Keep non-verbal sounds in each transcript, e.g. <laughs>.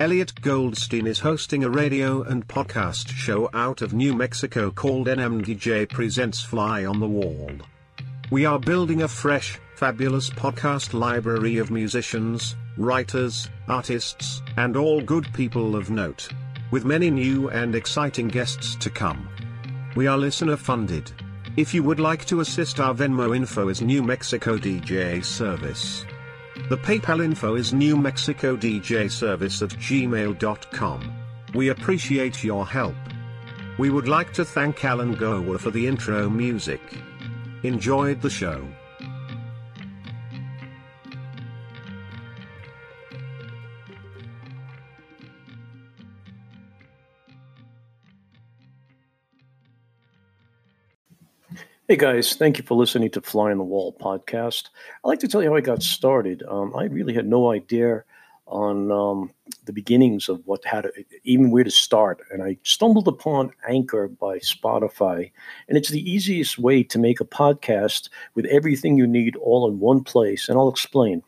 Elliot Goldstein is hosting a radio and podcast show out of New Mexico called NMDJ Presents Fly on the Wall. We are building a fresh, fabulous podcast library of musicians, writers, artists, and all good people of note. With many new and exciting guests to come. We are listener funded. If you would like to assist our Venmo info is New Mexico DJ Service. The PayPal info is New Mexico DJ Service at gmail.com. We appreciate your help. We would like to thank Alan Gower for the intro music. Enjoyed the show. Hey guys, thank you for listening to Fly on the Wall podcast. I'd like to tell you how I got started. Um, I really had no idea on um, the beginnings of what how to even where to start, and I stumbled upon Anchor by Spotify, and it's the easiest way to make a podcast with everything you need all in one place. And I'll explain.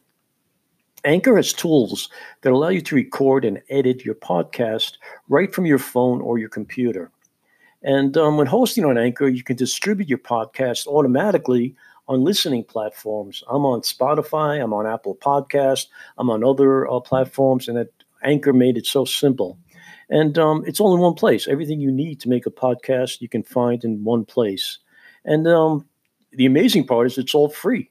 Anchor has tools that allow you to record and edit your podcast right from your phone or your computer. And um, when hosting on Anchor, you can distribute your podcast automatically on listening platforms. I'm on Spotify, I'm on Apple Podcast, I'm on other uh, platforms, and that Anchor made it so simple. And um, it's all in one place. Everything you need to make a podcast, you can find in one place. And um, the amazing part is it's all free.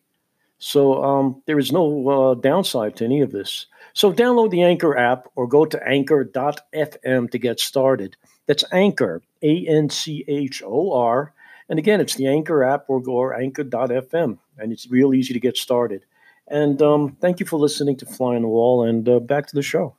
So um, there is no uh, downside to any of this. So download the Anchor app or go to anchor.fm to get started. That's Anchor, A N C H O R. And again, it's the Anchor app or go or anchor.fm. And it's real easy to get started. And um, thank you for listening to Fly on the Wall. And uh, back to the show.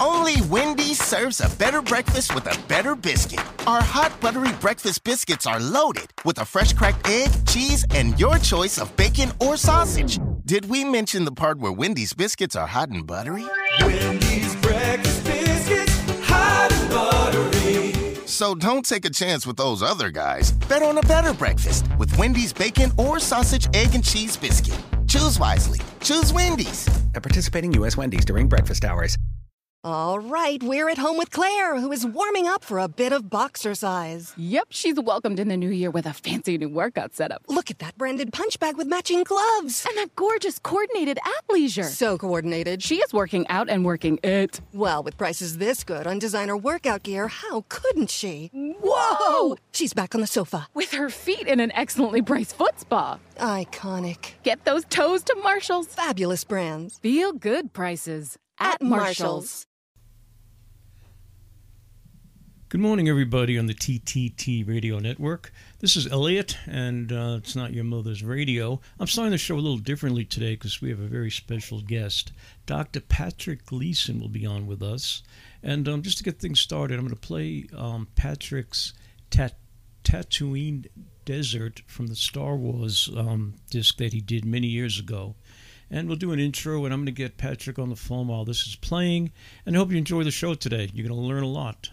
Only Wendy's serves a better breakfast with a better biscuit. Our hot buttery breakfast biscuits are loaded with a fresh cracked egg, cheese, and your choice of bacon or sausage. Did we mention the part where Wendy's biscuits are hot and buttery? Wendy's So don't take a chance with those other guys. Bet on a better breakfast with Wendy's bacon or sausage, egg, and cheese biscuit. Choose wisely. Choose Wendy's. At participating U.S. Wendy's during breakfast hours. All right, we're at home with Claire, who is warming up for a bit of boxercise. Yep, she's welcomed in the new year with a fancy new workout setup. Look at that branded punch bag with matching gloves. And that gorgeous coordinated athleisure. So coordinated. She is working out and working it. Well, with prices this good on designer workout gear, how couldn't she? Whoa! She's back on the sofa. With her feet in an excellently priced foot spa. Iconic. Get those toes to Marshall's. Fabulous brands. Feel good prices at, Marshall's. Good morning, everybody on the TTT Radio Network. This is Elliot, and uh, it's not your mother's radio. I'm starting the show a little differently today because we have a very special guest. Dr. Patrick Gleeson will be on with us. And um, just to get things started, I'm going to play um, Patrick's Tat- Tatooine Desert from the Star Wars um, disc that he did many years ago. And we'll do an intro, and I'm going to get Patrick on the phone while this is playing. And I hope you enjoy the show today. You're going to learn a lot.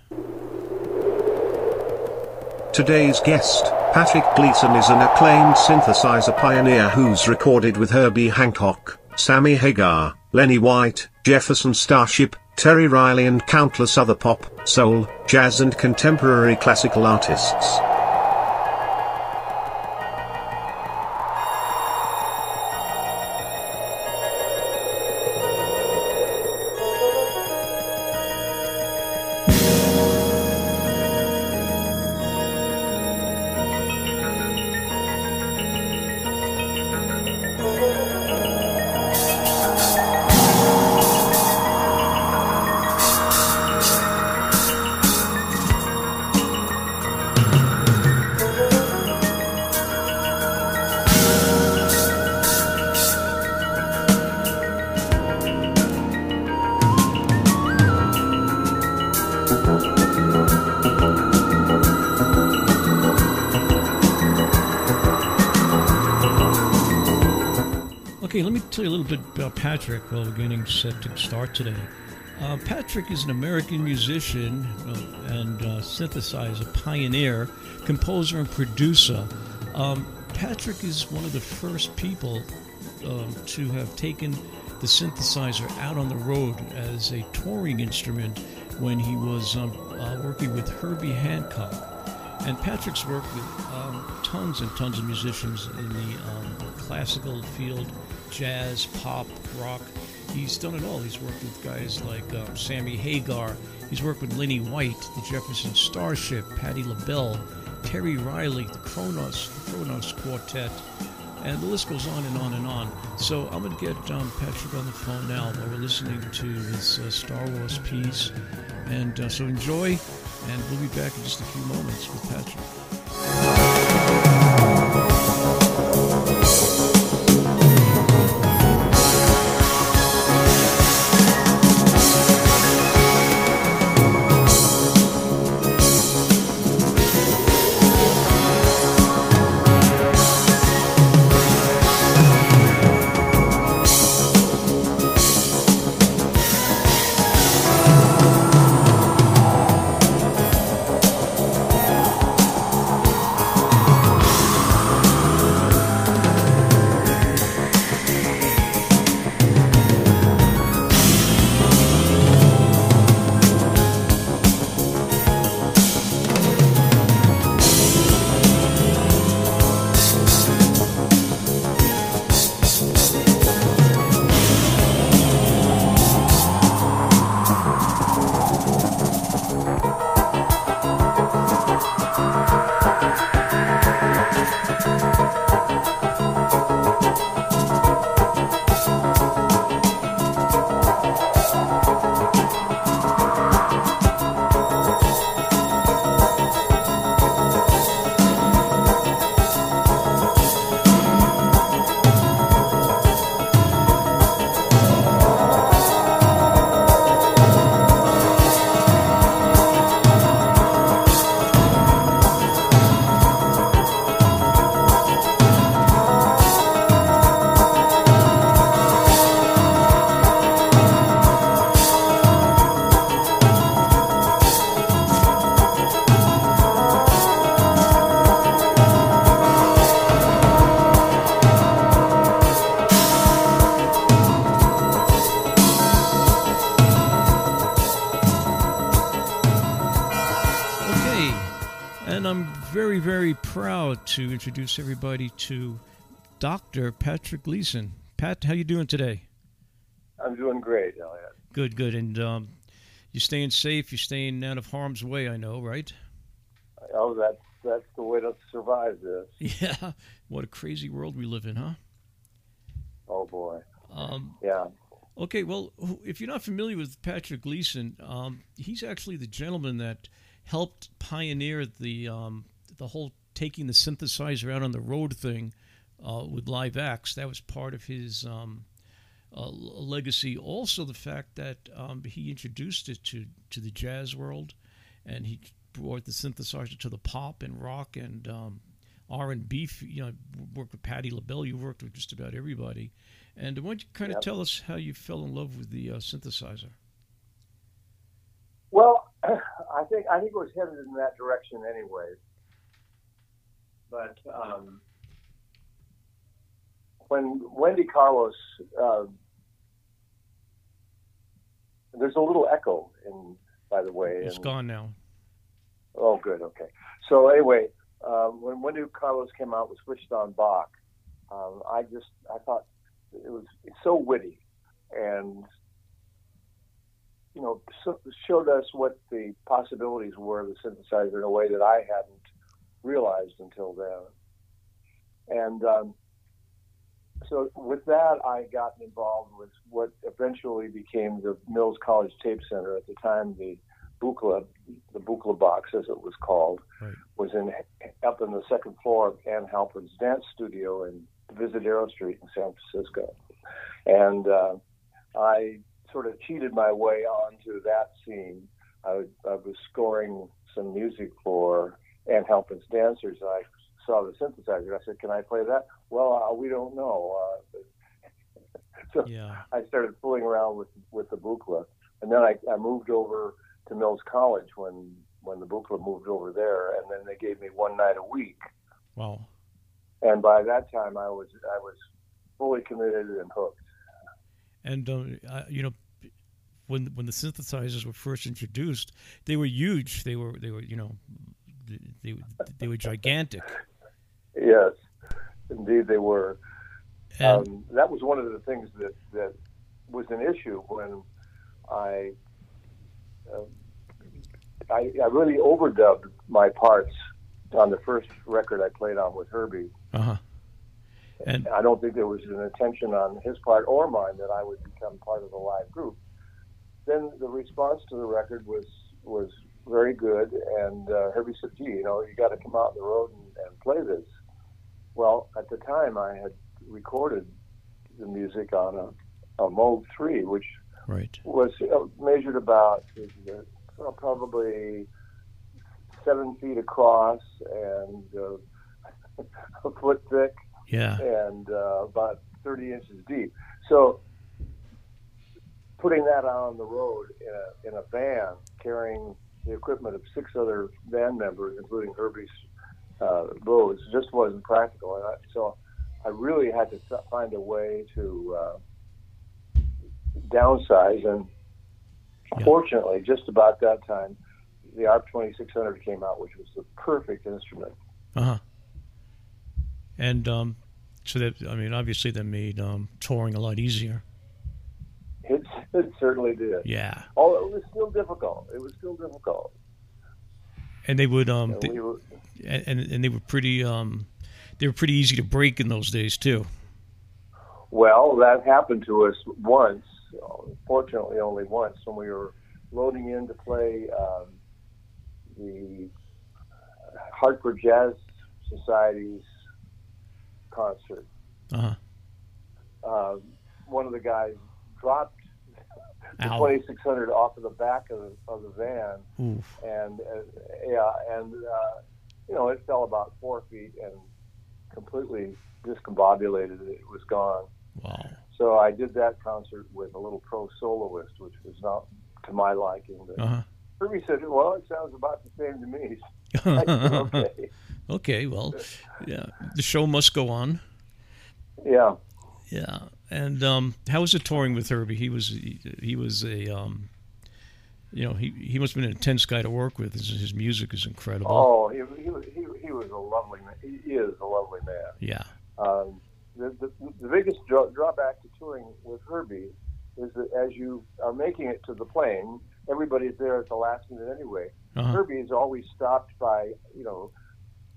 Today's guest, Patrick Gleeson is an acclaimed synthesizer pioneer who's recorded with Herbie Hancock, Sammy Hagar, Lenny White, Jefferson Starship, Terry Riley and countless other pop, soul, jazz and contemporary classical artists. To start today. Uh, Patrick is an American musician uh, and uh, synthesizer pioneer, composer, and producer. Um, Patrick is one of the first people um, to have taken the synthesizer out on the road as a touring instrument when he was um, uh, working with Herbie Hancock. And Patrick's worked with um, tons and tons of musicians in the um, classical field, jazz, pop, rock. He's done it all. He's worked with guys like uh, Sammy Hagar. He's worked with Lenny White, the Jefferson Starship, Patti LaBelle, Terry Riley, the Kronos, the Kronos Quartet, and the list goes on and on and on. So I'm going to get um, Patrick on the phone now while we're listening to his uh, Star Wars piece. And uh, so enjoy, and we'll be back in just a few moments with Patrick. To introduce everybody to Dr. Patrick Gleeson. Pat, how you doing today? I'm doing great, Elliot. Good, good. And um, you're staying safe. You're staying out of harm's way. I know, right? Oh, that's that's the way to survive this. <laughs> Yeah. What a crazy world we live in, huh? Oh boy. Um, Yeah. Okay, well, if you're not familiar with Patrick Gleeson, um, he's actually the gentleman that helped pioneer the um, the whole taking the synthesizer out on the road thing uh, with live acts. That was part of his um, uh, legacy. Also, the fact that um, he introduced it to to the jazz world, and he brought the synthesizer to the pop and rock and um, R and B. You know, worked with Patti LaBelle. You worked with just about everybody. And why don't you kind of Yep. tell us how you fell in love with the uh, synthesizer? Well, <clears throat> I think I think it was headed in that direction anyway. But um, when Wendy Carlos, uh, there's a little echo in, by the way. It's and- gone now. Oh, good. Okay. So anyway, um, when Wendy Carlos came out with Switched on Bach, um, I just I thought it was so witty, and you know so, showed us what the possibilities were of the synthesizer in a way that I hadn't realized until then. And um, so with that, I got involved with what eventually became the Mills College Tape Center. At the time, the Buchla, the Buchla box, as it was called, Right. was in up in the second floor of Ann Halprin's dance studio in Visadero Street in San Francisco. And uh, I sort of cheated my way onto that scene. I, I was scoring some music for Ann Halprin's dancers. And I saw the synthesizer. I said, "Can I play that?" Well, uh, we don't know. Uh, <laughs> so Yeah. I started fooling around with with the Buchla, and then I, I moved over to Mills College when when the Buchla moved over there, and then they gave me one night a week. Wow. And by that time, I was I was fully committed and hooked. And um, I, you know, when when the synthesizers were first introduced, they were huge. They were they were you know, they they were gigantic. Yes, indeed they were. And Um, that was one of the things that, that was an issue when I, uh, I I really overdubbed my parts on the first record I played on with Herbie. uh huh. And I don't think there was an intention on his part or mine that I would become part of the live group. Then the response to the record was was very good, and uh, Herbie said, "Gee, you know, you got to come out on the road and, and play this." Well, at the time, I had recorded the music on a, a Moog three, which right. was uh, measured about uh, probably seven feet across and uh, <laughs> a foot thick Yeah. and uh, about 30 inches deep. So putting that out on the road in a, in a van carrying the equipment of six other band members, including Herbie's uh, Bose, just wasn't practical. And I, so I really had to find a way to uh, downsize. And Yeah. fortunately, just about that time, the ARP 2600 came out, which was the perfect instrument. Uh huh. And um, so that I mean, obviously, that made um, touring a lot easier. It, <laughs> it certainly did. Yeah. Although it was still difficult. It was still difficult. And they would um, And they- we were, and and they were pretty um, they were pretty easy to break in those days too. well, that happened to us once. Fortunately, only once when we were loading in to play um, the Hartford Jazz Society's concert. Uh huh. Uh, one of the guys dropped the 2600 off of the back of the, of the van, Oof. and uh, yeah, and uh, you know it fell about four feet and completely discombobulated. It was gone. Wow. So I did that concert with a little pro soloist, which was not to my liking. But Uh Herbie said, "Well, it sounds about the same to me." Said, <laughs> <laughs> okay, okay. Well, yeah. The show must go on. yeah. Yeah. And um, how was it touring with Herbie? He was he, he was a um, you know he he must have been an intense guy to work with. His, his music is incredible. Oh, he, he, was- he, he was a lovely man. He is a lovely man. Yeah. Um, the, the, the biggest draw, drawback to touring with Herbie is that as you are making it to the plane, everybody's there at the last minute anyway. Uh-huh. Herbie is always stopped by, you know,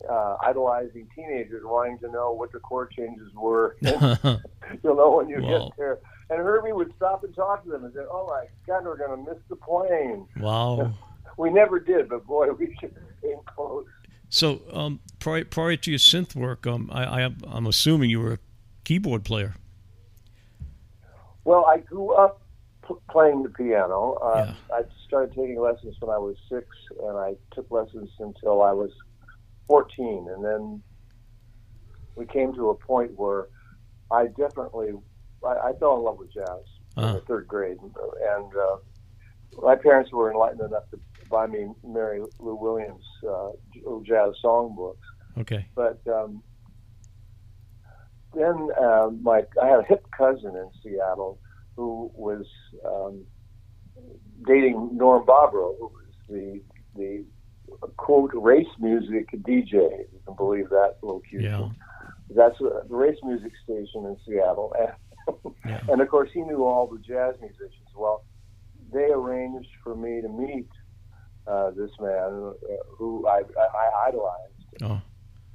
uh, idolizing teenagers wanting to know what the chord changes were. <laughs> <laughs> You'll know when you Wow. get there. And Herbie would stop and talk to them and say, "Oh my God, we're going to miss the plane." wow. <laughs> We never did, but boy, we should have came close. So um, prior prior to your synth work, um, I, I I'm assuming you were a keyboard player. Well, I grew up p- playing the piano. Uh, I started taking lessons when I was six, and I took lessons until I was 14. And then we came to a point where I definitely I, I fell in love with jazz in Uh-huh. the third grade, and uh, my parents were enlightened enough to buy me Mary Lou Williams uh, jazz songbooks. Okay. But um, then uh, my I had a hip cousin in Seattle who was um, dating Norm Bobrow, who was the the quote race music DJ. If you can believe that locution. Yeah. That's a race music station in Seattle, and, <laughs> Yeah. and of course he knew all the jazz musicians. Well, they arranged for me to meet uh, this man uh, who I, I idolized Oh.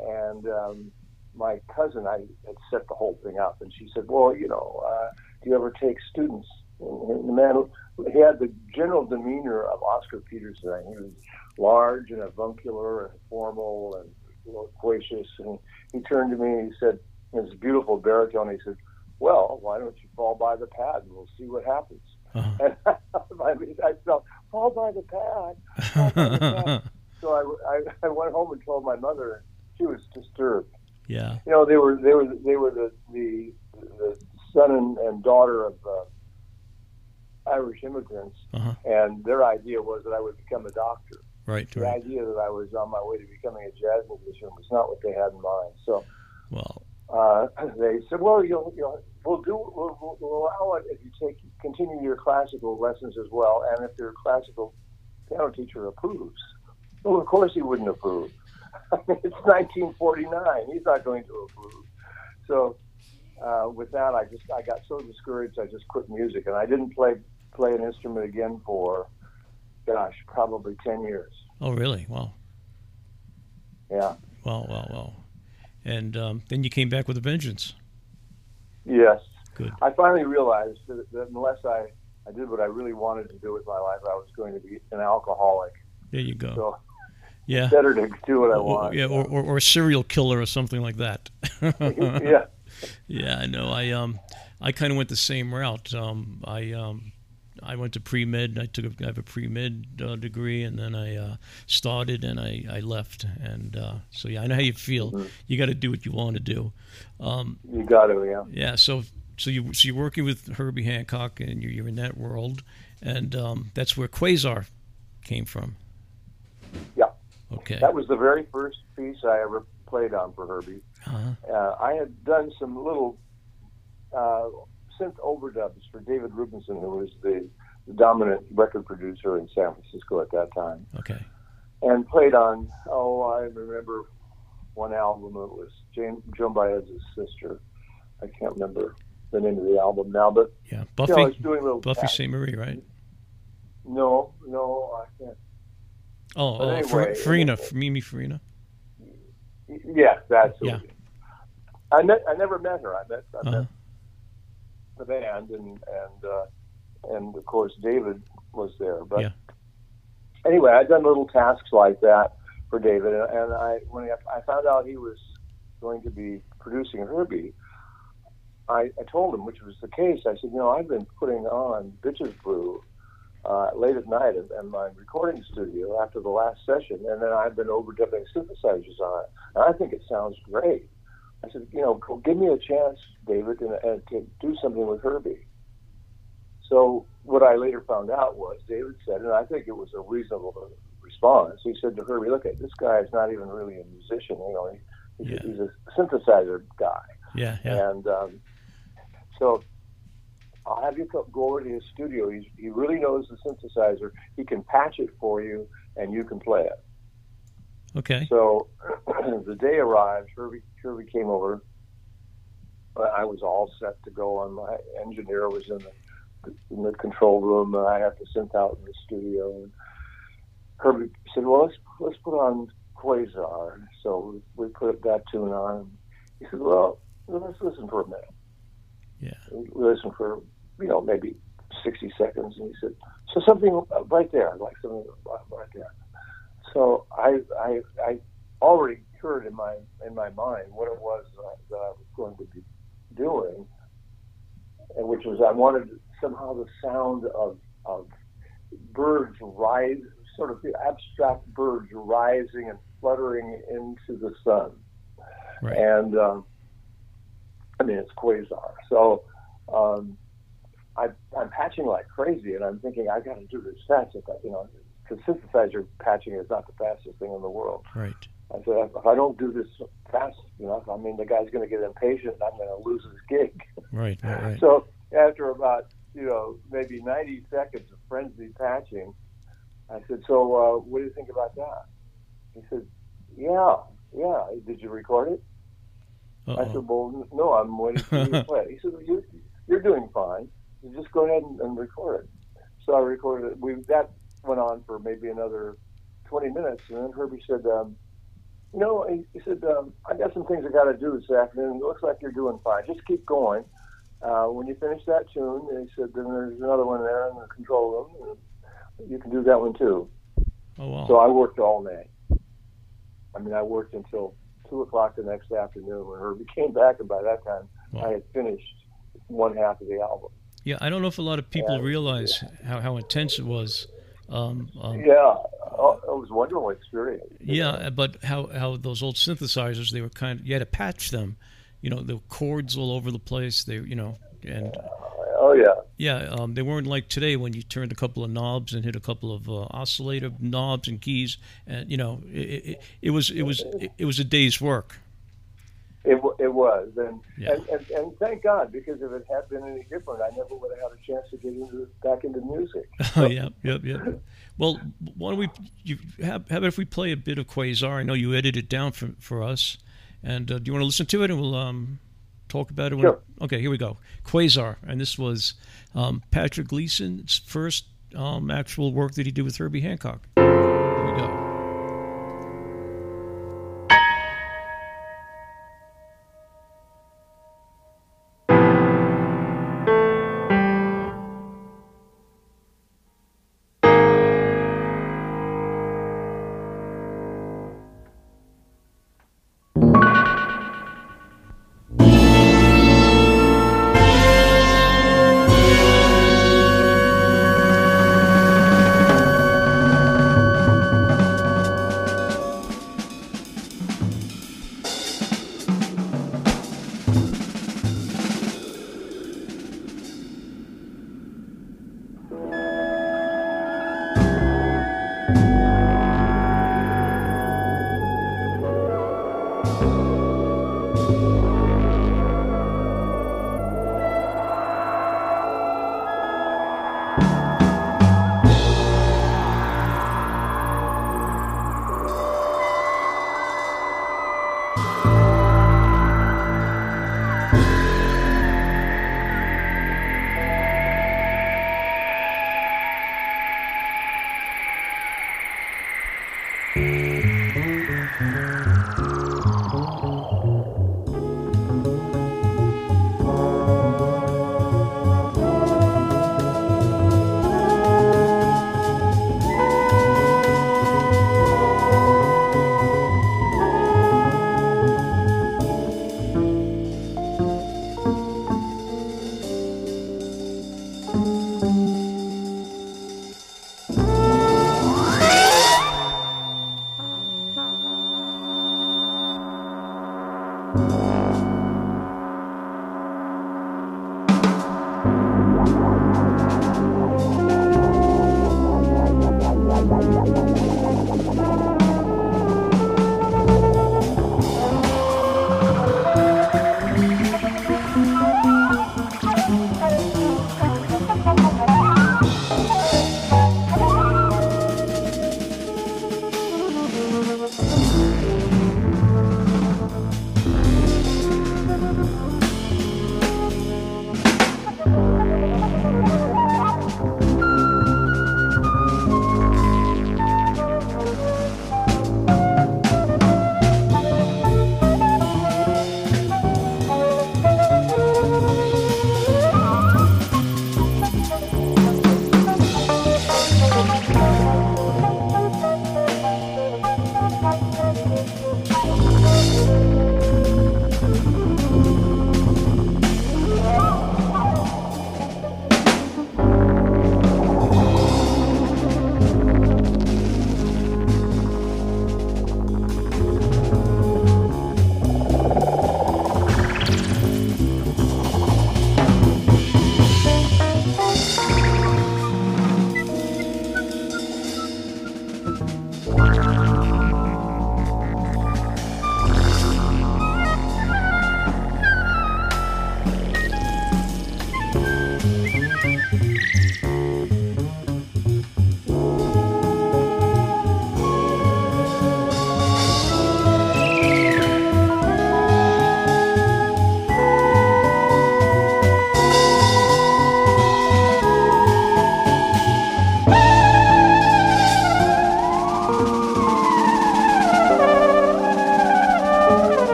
and um, my cousin, I had set the whole thing up, and she said, "Well, you know, uh, do you ever take students?" And, and the man, he had the general demeanor of Oscar Peterson. He was large and avuncular and formal and loquacious, and he turned to me and he said, in his beautiful baritone, he said, "Well, why don't you fall by the pad and we'll see what happens." Uh-huh. And <laughs> I, mean, I felt fall by the pad. By the pad. <laughs> So I, I, I went home and told my mother, she was disturbed. yeah. You know, they were they were they were the the, the son and, and daughter of uh, Irish immigrants, Uh-huh. and their idea was that I would become a doctor. Right. The Right. idea that I was on my way to becoming a jazz musician was not what they had in mind. So Well. uh, <clears throat> they said, "Well, you'll, you'll we'll do we'll, we'll, we'll allow it if you take continue your classical lessons as well, and if your classical piano teacher approves." Well, of course he wouldn't approve. <laughs> I mean, it's 1949. He's not going to approve. So uh, with that, I just I got so discouraged. I just quit music, and I didn't play play an instrument again for, gosh, probably 10 years. Oh, really? Wow. Yeah. Wow, wow, wow. And um, then you came back with a vengeance. Yes. Good. I finally realized that, that unless I, I did what I really wanted to do with my life, I was going to be an alcoholic. There you go. So yeah. better to do what I Or, want. yeah, or, or, or a serial killer or something like that. <laughs> yeah. <laughs> Yeah, I know. I um, I kind of went the same route. Um, I um, I went to pre med. I took a, I have a pre med uh, degree, and then I uh, started and I, I left. And uh, so yeah, I know how you feel. Mhm. You got to do what you want to do. Um, You got to, yeah. yeah. So so you so you're working with Herbie Hancock, and you're, you're in that world, and um, that's where Quasar came from. Yeah. Okay. That was the very first piece I ever played on for Herbie. Uh-huh. Uh, I had done some little uh, synth overdubs for David Rubinson, who was the, the dominant record producer in San Francisco at that time, Okay. and played on. Oh, I remember one album. It was Jane, Joan Baez's sister. I can't remember the name of the album now, but Yeah. you Buffy. know, I was doing little Buffy. Sainte-Marie, right? No, no, I can't. Oh, But oh anyway, Farina, uh, Mimi Farina. Yes, that's Yeah. I met. I never met her. I met. I Uh-huh. met the band, and and uh, and of course David was there. But Yeah. anyway, I'd done little tasks like that for David, and, and I when I, I found out he was going to be producing Herbie, I, I told him, which was the case. I said, you know, I've been putting on Bitches Brew uh, late at night at, at my recording studio after the last session, and then I've been overdubbing synthesizers on it, and I think it sounds great. I said, you know, give me a chance, David, and, and to do something with Herbie. So what I later found out was David said, and I think it was a reasonable response. He said to Herbie, "Look, at this guy is not even really a musician. You know, he, he's, Yeah. he's a synthesizer guy." Yeah, yeah. And um, so I'll have you go over to his studio. He's, he really knows the synthesizer. He can patch it for you, and you can play it. Okay. So <clears throat> the day arrived. Herbie, Herbie came over. I was all set to go. On my engineer was in the, in the control room, and I had the synth out in the studio. And Herbie said, "Well, let's let's put on Quasar." So we, we put that tune on. He said, "Well, let's listen for a minute." Yeah. We listened for you know maybe sixty seconds, and he said, "So something uh, right there, like something uh, right there." So I I I already heard in my in my mind what it was uh, that I was going to be doing, and which was I wanted somehow the sound of of birds rise, sort of the abstract birds rising and fluttering into the sun, Right. and um, I mean it's quasar. So um, I, I'm patching like crazy, and I'm thinking I got to do this fast. You know, because synthesizer patching is not the fastest thing in the world. Right. I said, if I don't do this fast enough, I mean, the guy's going to get impatient. and I'm going to lose his gig. Right. Right. Right. <laughs> So after about, you know, maybe 90 seconds of frenzied patching, I said, so uh, what do you think about that? He said, yeah, yeah. Did you record it? I Uh-oh. said, well, no, I'm waiting for you to <laughs> play. it." He said, well, you're, you're doing fine. You just go ahead and, and record it. So I recorded it. We that went on for maybe another 20 minutes, and then Herbie said, um, you know, he, he said, um, I got some things I got to do this afternoon. It looks like you're doing fine. Just keep going. Uh, when you finish that tune, they said, then there's another one there in the control room. And you can do that one too. Oh wow. So I worked all night. I mean, I worked until two o'clock the next afternoon when Herbie came back, and by that time, I had finished one half of the album. Yeah, I don't know if a lot of people Yeah. realize how, how intense it was. Um, um, Yeah, oh, it was a wonderful experience. Yeah, but how how those old synthesizers they were kind of you had to patch them, you know, the chords all over the place. They you know and Oh yeah, yeah, um, they weren't like today when you turned a couple of knobs and hit a couple of uh, oscillator knobs and keys, and you know it, it, it was it was it, it was a day's work. It, it was, and, Yeah. and, and and thank God because if it had been any different, I never would have had a chance to get into back into music. <laughs> Oh, yep, yep, yep. Well, why don't we? You have, how about if we play a bit of Quasar? I know you edited it down for for us, and uh, do you want to listen to it and we'll um, talk about it? When, Sure. Okay, here we go. Quasar, and this was um, Patrick Gleeson's first um, actual work that he did with Herbie Hancock.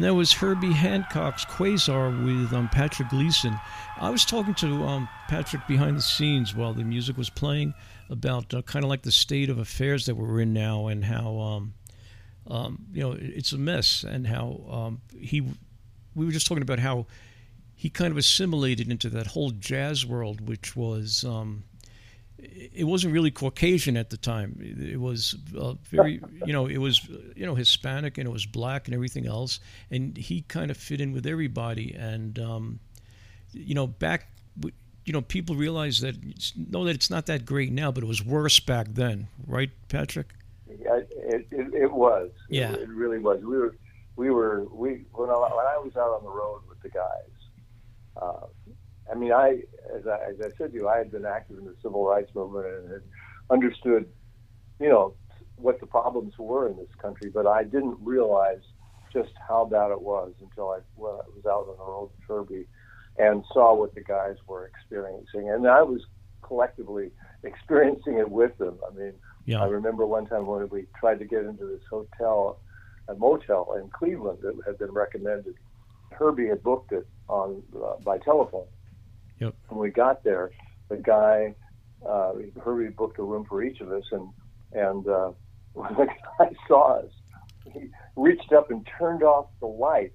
And that was Herbie Hancock's Quasar with um, Patrick Gleeson. I was talking to um, Patrick behind the scenes while the music was playing about uh, kind of like the state of affairs that we're in now and how, um, um, you know, it's a mess and how um, he, we were just talking about how he kind of assimilated into that whole jazz world, which was, um, it wasn't really Caucasian at the time. It was uh, very, you know, it was, you know, Hispanic and it was black and everything else. And he kind of fit in with everybody. And, um, you know, back, you know, people realize that, know that it's not that great now, but it was worse back then. Right, Patrick? Yeah, it, it, it was. Yeah. It, it really was. We were, we were, we, when I, when I was out on the road with the guys, uh, I mean, I as, I, as I said to you, I had been active in the civil rights movement and had understood, you know, what the problems were in this country, but I didn't realize just how bad it was until I, well, I was out on the road with Herbie and saw what the guys were experiencing. And I was collectively experiencing it with them. I mean, Yeah. I remember one time when we tried to get into this hotel, a motel in Cleveland that had been recommended. Herbie had booked it on uh, by telephone. Yep. When we got there, the guy, uh, Herbie booked a room for each of us, and and uh, when <laughs> the guy saw us, he reached up and turned off the light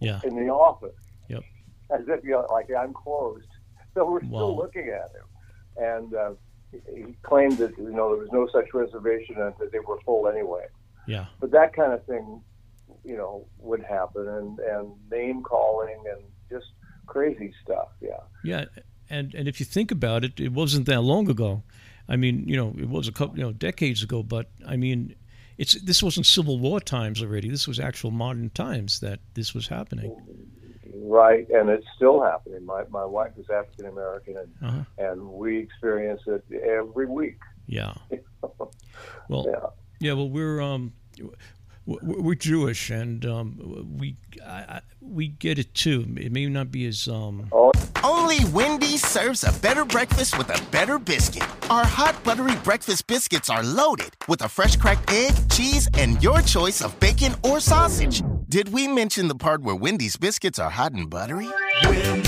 Yeah. in the office, Yep. as if you know, like I'm closed. <laughs> So we're still Wow. looking at him, and uh, he he claimed that you know there was no such reservation and that they were full anyway. Yeah. But that kind of thing, you know, would happen, and and name calling and just crazy stuff. Yeah. Yeah, and and if you think about it, it wasn't that long ago. I mean, you know, it was a couple, you know, decades ago. But I mean, it's this wasn't Civil War times already. This was actual modern times that this was happening. Right, and it's still happening. My my wife is African American, and Uh-huh. and we experience it every week. Yeah. <laughs> Well, Yeah. yeah. Well, we're um, we're Jewish, and um, we I, I, we get it too. It may not be as um. Only Wendy's serves a better breakfast with a better biscuit. Our hot buttery breakfast biscuits are loaded with a fresh cracked egg, cheese, and your choice of bacon or sausage. Did we mention the part where Wendy's biscuits are hot and buttery? Wendy's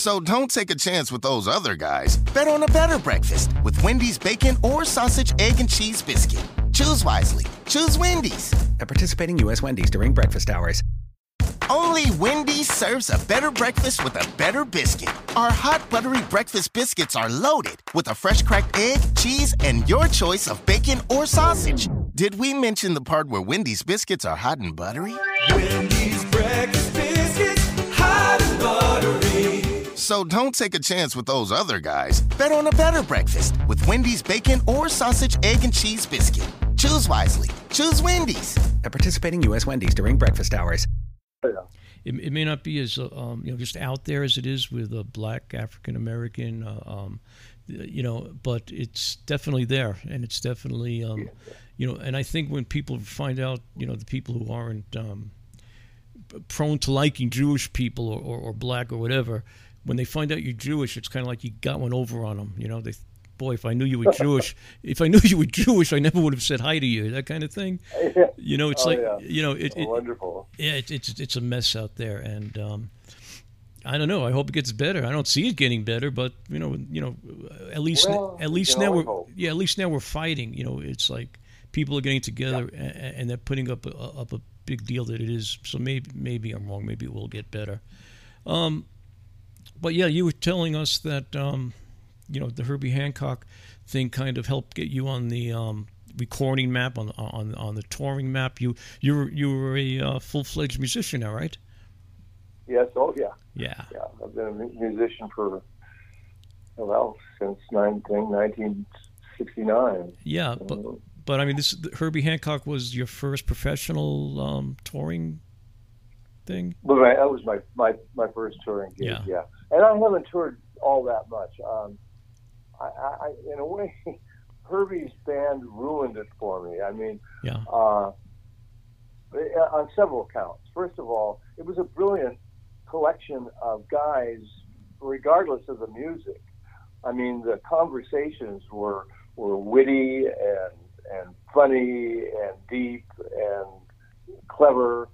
So don't take a chance with those other guys. Bet on a better breakfast with Wendy's bacon or sausage, egg, and cheese biscuit. Choose wisely. Choose Wendy's. At participating U.S. Wendy's during breakfast hours. Only Wendy's serves a better breakfast with a better biscuit. Our hot buttery breakfast biscuits are loaded with a fresh cracked egg, cheese, and your choice of bacon or sausage. Did we mention the part where Wendy's biscuits are hot and buttery? Wendy's So don't take a chance with those other guys. Bet on a better breakfast with Wendy's bacon or sausage, egg, and cheese biscuit. Choose wisely. Choose Wendy's. At participating U.S. Wendy's during breakfast hours. It, it may not be as uh, um, you know just out there as it is with a black African American, uh, um, you know, but it's definitely there, and it's definitely um, you know, and I think when people find out, you know, the people who aren't um, prone to liking Jewish people or, or, or black or whatever, when they find out you're Jewish, it's kind of like you got one over on them. You know, they boy, if I knew you were <laughs> Jewish, if I knew you were Jewish, I never would have said hi to you. That kind of thing. You know, it's Oh, like yeah. you know, it, it, Wonderful. yeah, it, it's it's a mess out there, and um, I don't know. I hope it gets better. I don't see it getting better, but you know, you know, at least Well, at least now we're hope. yeah, at least now we're fighting. You know, it's like people are getting together a and, and they're putting up a, up a big deal that it is. So maybe maybe I'm wrong. Maybe it will get better. Um, but yeah, you were telling us that um, you know the Herbie Hancock thing kind of helped get you on the um, recording map on the on on the touring map. You you were you were a uh, full fledged musician now, right? Yes. Oh, yeah. Yeah. Yeah. I've been a musician for well since 19, 1969. Yeah, but but I mean, this Herbie Hancock was your first professional um, touring thing. My, that was my, my, my first touring gig. Yeah. Yeah. And I haven't toured all that much. Um, I, I, in a way, <laughs> Herbie's band ruined it for me. I mean, Yeah. uh, on several counts. First of all, it was a brilliant collection of guys, regardless of the music. I mean, the conversations were were witty and and funny and deep and clever,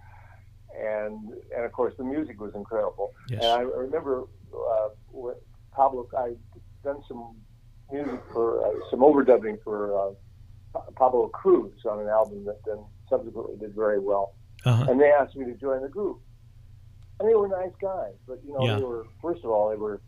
and and of course the music was incredible. Yes. And I remember uh, with Pablo, I've done some music for uh, some overdubbing for uh, Pablo Cruise on an album that then subsequently did very well. Uh-huh. And they asked me to join the group. And they were nice guys, but you know, Yeah. they were first of all they were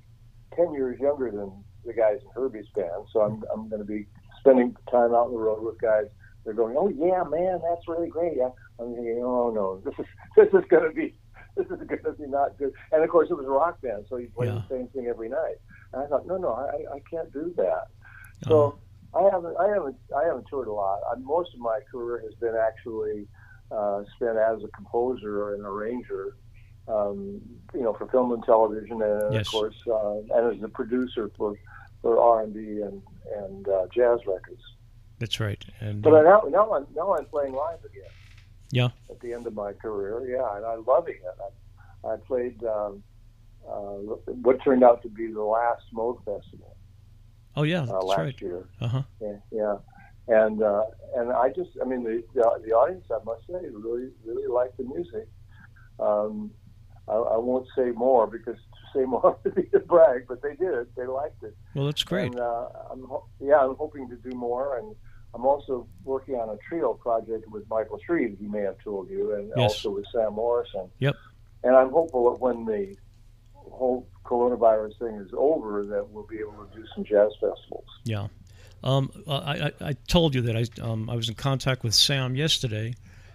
ten years younger than the guys in Herbie's band. So I'm I'm going to be spending time out on the road with guys. They're going, oh yeah, man, that's really great. Yeah. I'm thinking, oh no, this is <laughs> this is going to be this is going to be not good. And of course, it was a rock band, so you played Yeah. the same thing every night. And I thought, no, no, I, I can't do that. Uh-huh. So I haven't, I haven't, I haven't toured a lot. I, most of my career has been actually uh, spent as a composer or an arranger, um, you know, for film and television, and Yes. of course, uh, and as a producer for for R and B and and uh, jazz records. That's right. And But uh, now, now I'm now I'm playing live again yeah, at the end of my career. Yeah, and I'm loving it. I, I played um, uh, what turned out to be the last Moog Festival oh yeah, uh, that's last right. year. Uh huh. Yeah, yeah. And uh, and I just, I mean, the, the the audience, I must say, really really liked the music. Um, I, I won't say more because to say <laughs> more would be a brag, but they did. They liked it. Well, that's great. And uh, I'm ho- yeah, I'm hoping to do more, and I'm also working on a trio project with Michael Shrieve. He may have told you, and Yes. also with Sam Morrison. Yep. And I'm hopeful that when the whole coronavirus thing is over, that we'll be able to do some jazz festivals. Yeah. Um, I, I, I told you that I, um, I was in contact with Sam yesterday.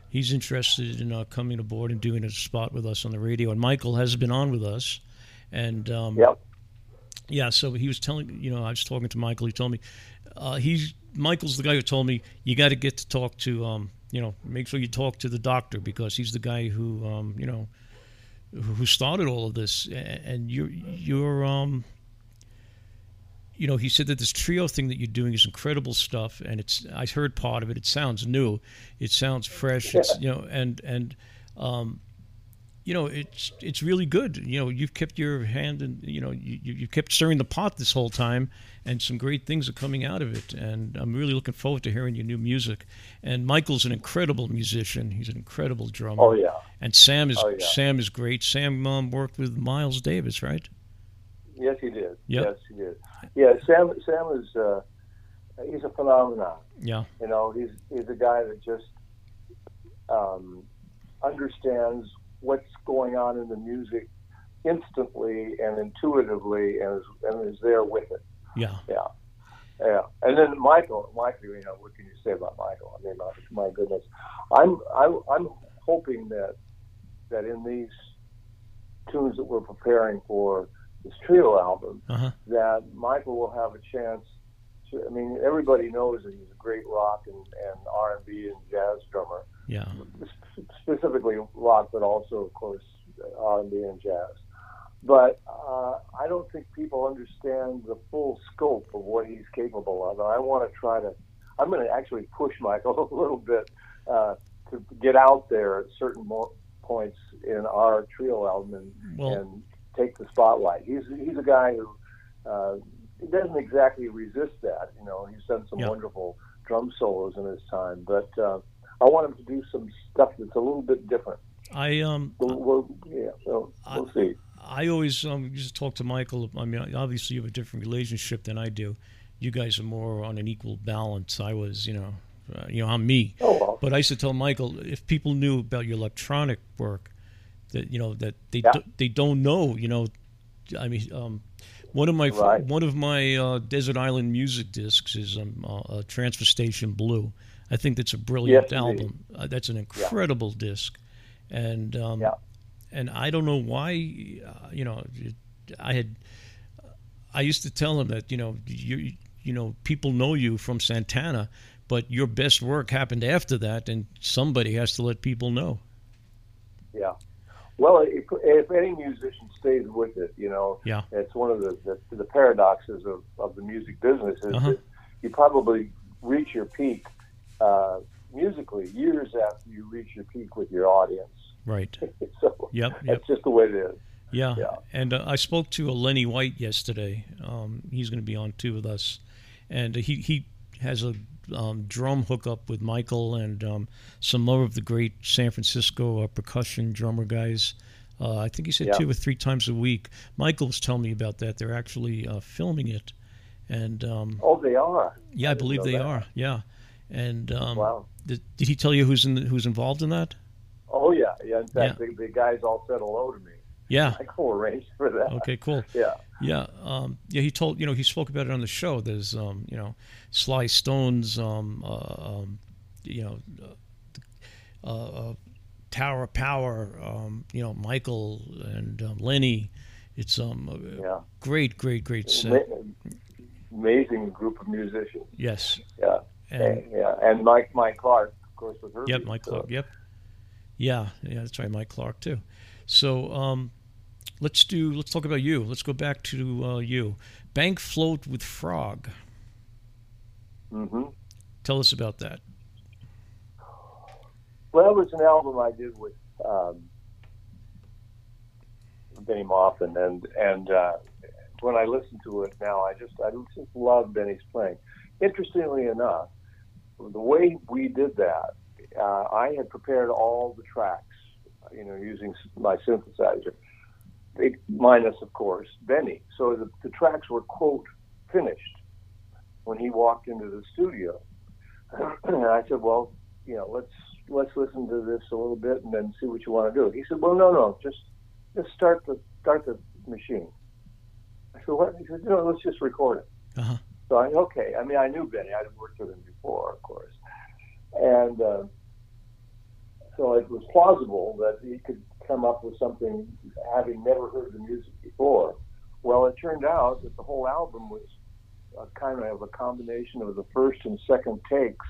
He's interested in uh, coming aboard and doing a spot with us on the radio. And Michael has been on with us. And um, Yep. Yeah, so he was telling, you know, I was talking to Michael. He told me, uh, he's, Michael's the guy who told me, you got to get to talk to, um, you know, make sure you talk to the doctor because he's the guy who, um, you know, who started all of this. And you're, you're, um, you know, he said that this trio thing that you're doing is incredible stuff, and it's. I heard part of it. It sounds new, it sounds fresh. It's you know, and and, um, you know, it's it's really good. You know, you've kept your hand and you know you you you've kept stirring the pot this whole time, and some great things are coming out of it. And I'm really looking forward to hearing your new music. And Michael's an incredible musician. He's an incredible drummer. Oh yeah. And Sam is Oh, yeah. Sam is great. Sam um, worked with Miles Davis, right? Yes, he did. Yep. Yes, he did. Yeah, Sam. Sam is uh, he's a phenomenon. Yeah. You know, he's he's a guy that just um, understands what's going on in the music instantly and intuitively, and is, and is there with it. Yeah. Yeah, yeah. And then Michael, Michael, you know, what can you say about Michael? I mean, my, my goodness, I'm I, am I'm hoping that that in these tunes that we're preparing for this trio album, Uh-huh. that Michael will have a chance to. I mean, everybody knows that he's a great rock and, and R and B and jazz drummer, Yeah. specifically rock, but also, of course, R and B and jazz. But uh, I don't think people understand the full scope of what he's capable of, and I want to try to. I'm going to actually push Michael <laughs> a little bit uh, to get out there at certain mo- points in our trio album and, Well- and take the spotlight. He's he's a guy who uh, doesn't exactly resist that. You know, he's done some Yeah. wonderful drum solos in his time, but uh, I want him to do some stuff that's a little bit different. I um We'll, we'll, yeah, so we'll see. I always um, used to talk to Michael. I mean, obviously you have a different relationship than I do. You guys are more on an equal balance. I was, you know, uh, you know, I'm me. Oh, well. But I used to tell Michael if people knew about your electronic work, that you know that they Yeah. do, they don't know. You know, I mean, um, one of my Right. one of my uh, Desert Island music discs is um, uh, uh, Transfer Station Blue. I think that's a brilliant Yes, album. Uh, that's an incredible disc, and um, Yeah. and I don't know why. Uh, you know, it, I had. I used to tell him that you know you you know people know you from Santana, but your best work happened after that, and somebody has to let people know. Yeah. Well, if, if any musician stays with it, you know, Yeah. it's one of the, the, the paradoxes of, of the music business is Uh-huh. that you probably reach your peak uh, musically years after you reach your peak with your audience. Right. <laughs> so Yep. Yep. that's just the way it is. Yeah. Yeah. And uh, I spoke to a Lenny White yesterday. Um, he's going to be on too with us, and he he has a um, drum hookup with Michael and um, some more of the great San Francisco uh, percussion drummer guys. Uh, I think he said Yeah. two or three times a week. Michael was telling me about that. They're actually uh, filming it, and um, Oh, they are. yeah, I, didn't believe they that. are. Yeah, and um, Wow. did, did he tell you who's in who's involved in that? Oh, yeah. Yeah. In fact, the, the guys all said hello to me. Yeah. <laughs> I co arranged for that. Okay, cool. <laughs> Yeah. Yeah, um, yeah. He told you know he spoke about it on the show. There's um, you know Sly Stone's um, uh, um, you know uh, uh, Tower of Power. Um, you know Michael and um, Lenny. It's um a Yeah. great, great, great set. Amazing group of musicians. Yes. Yeah. And, yeah. And Mike, Mike Clark, of course, with her. Yep, Mike Clark. Yep. Yeah, yeah, that's right, Mike Clark too. So um, let's do. Let's talk about you. Let's go back to uh, you. Bank float with frog. Mm-hmm. Tell us about that. Well, it was an album I did with um, Bennie Maupin, and and uh, when I listen to it now, I just I just love Bennie's playing. Interestingly enough, the way we did that, uh, I had prepared all the tracks, you know, using my synthesizer, it, minus of course Bennie. So the, the tracks were quote finished when he walked into the studio. and I said, well, you know, let's let's listen to this a little bit and then see what you want to do. He said, well, no, no, just just start the start the machine. I said, what? He said, no, let's just record it. Uh-huh. So I okay. I mean, I knew Bennie. I'd worked with him before, of course, and uh, so it was plausible that he could come up with something having never heard the music before. Well, it turned out that the whole album was a kind of a combination of the first and second takes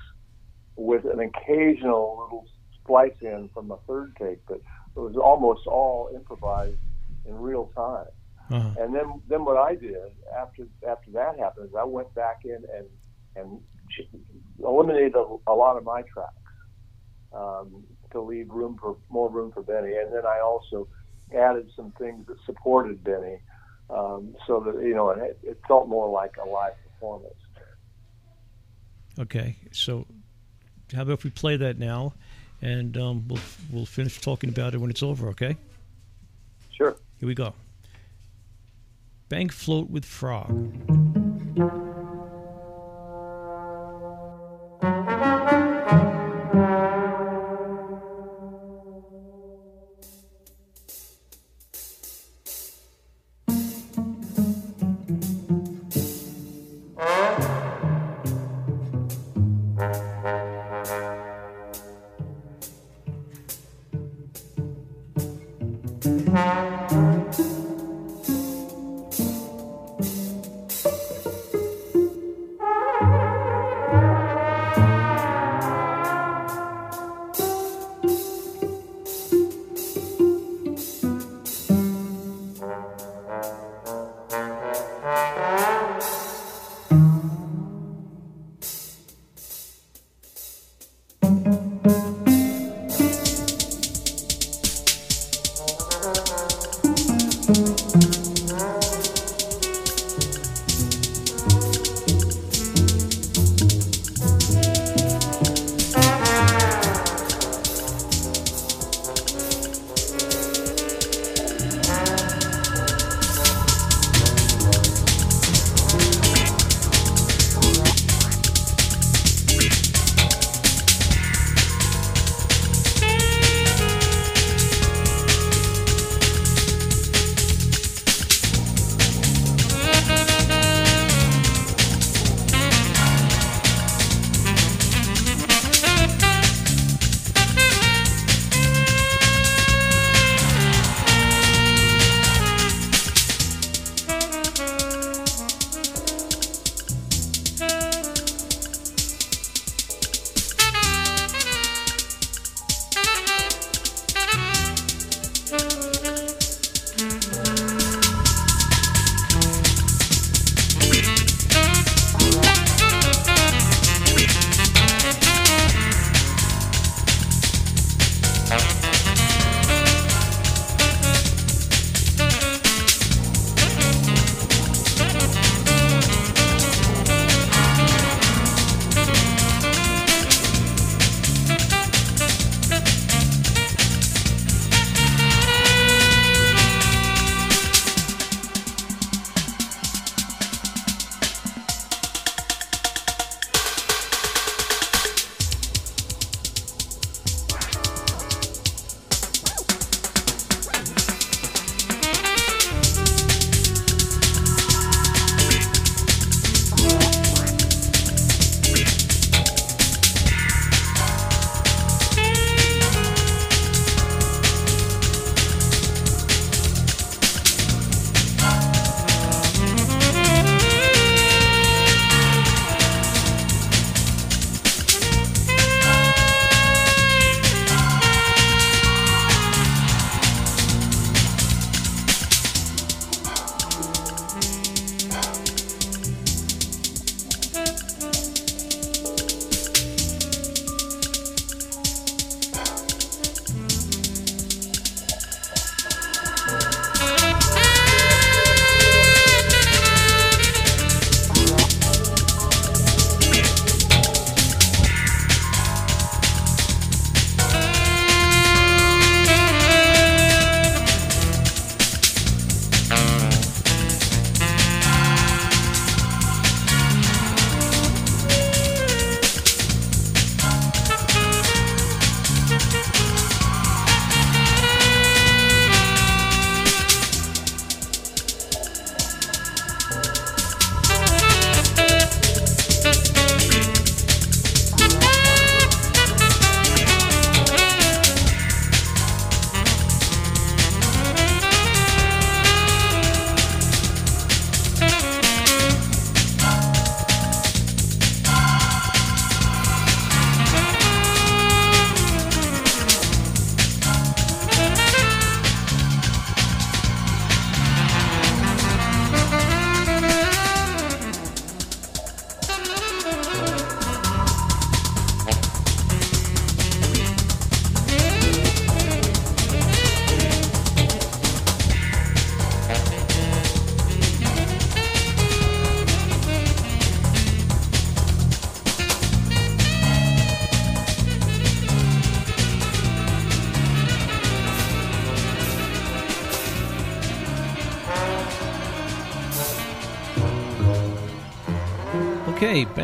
with an occasional little splice in from a third take, but it was almost all improvised in real time. Uh-huh. And then, then what I did after after that happened is I went back in and and eliminated a, a lot of my tracks um, to leave room for more room for Bennie, and then I also added some things that supported Bennie, um, so that you know it, it felt more like a live performance. Okay, so how about if we play that now, and um, we'll we'll finish talking about it when it's over. Okay. Sure. Here we go. Bank float with frog.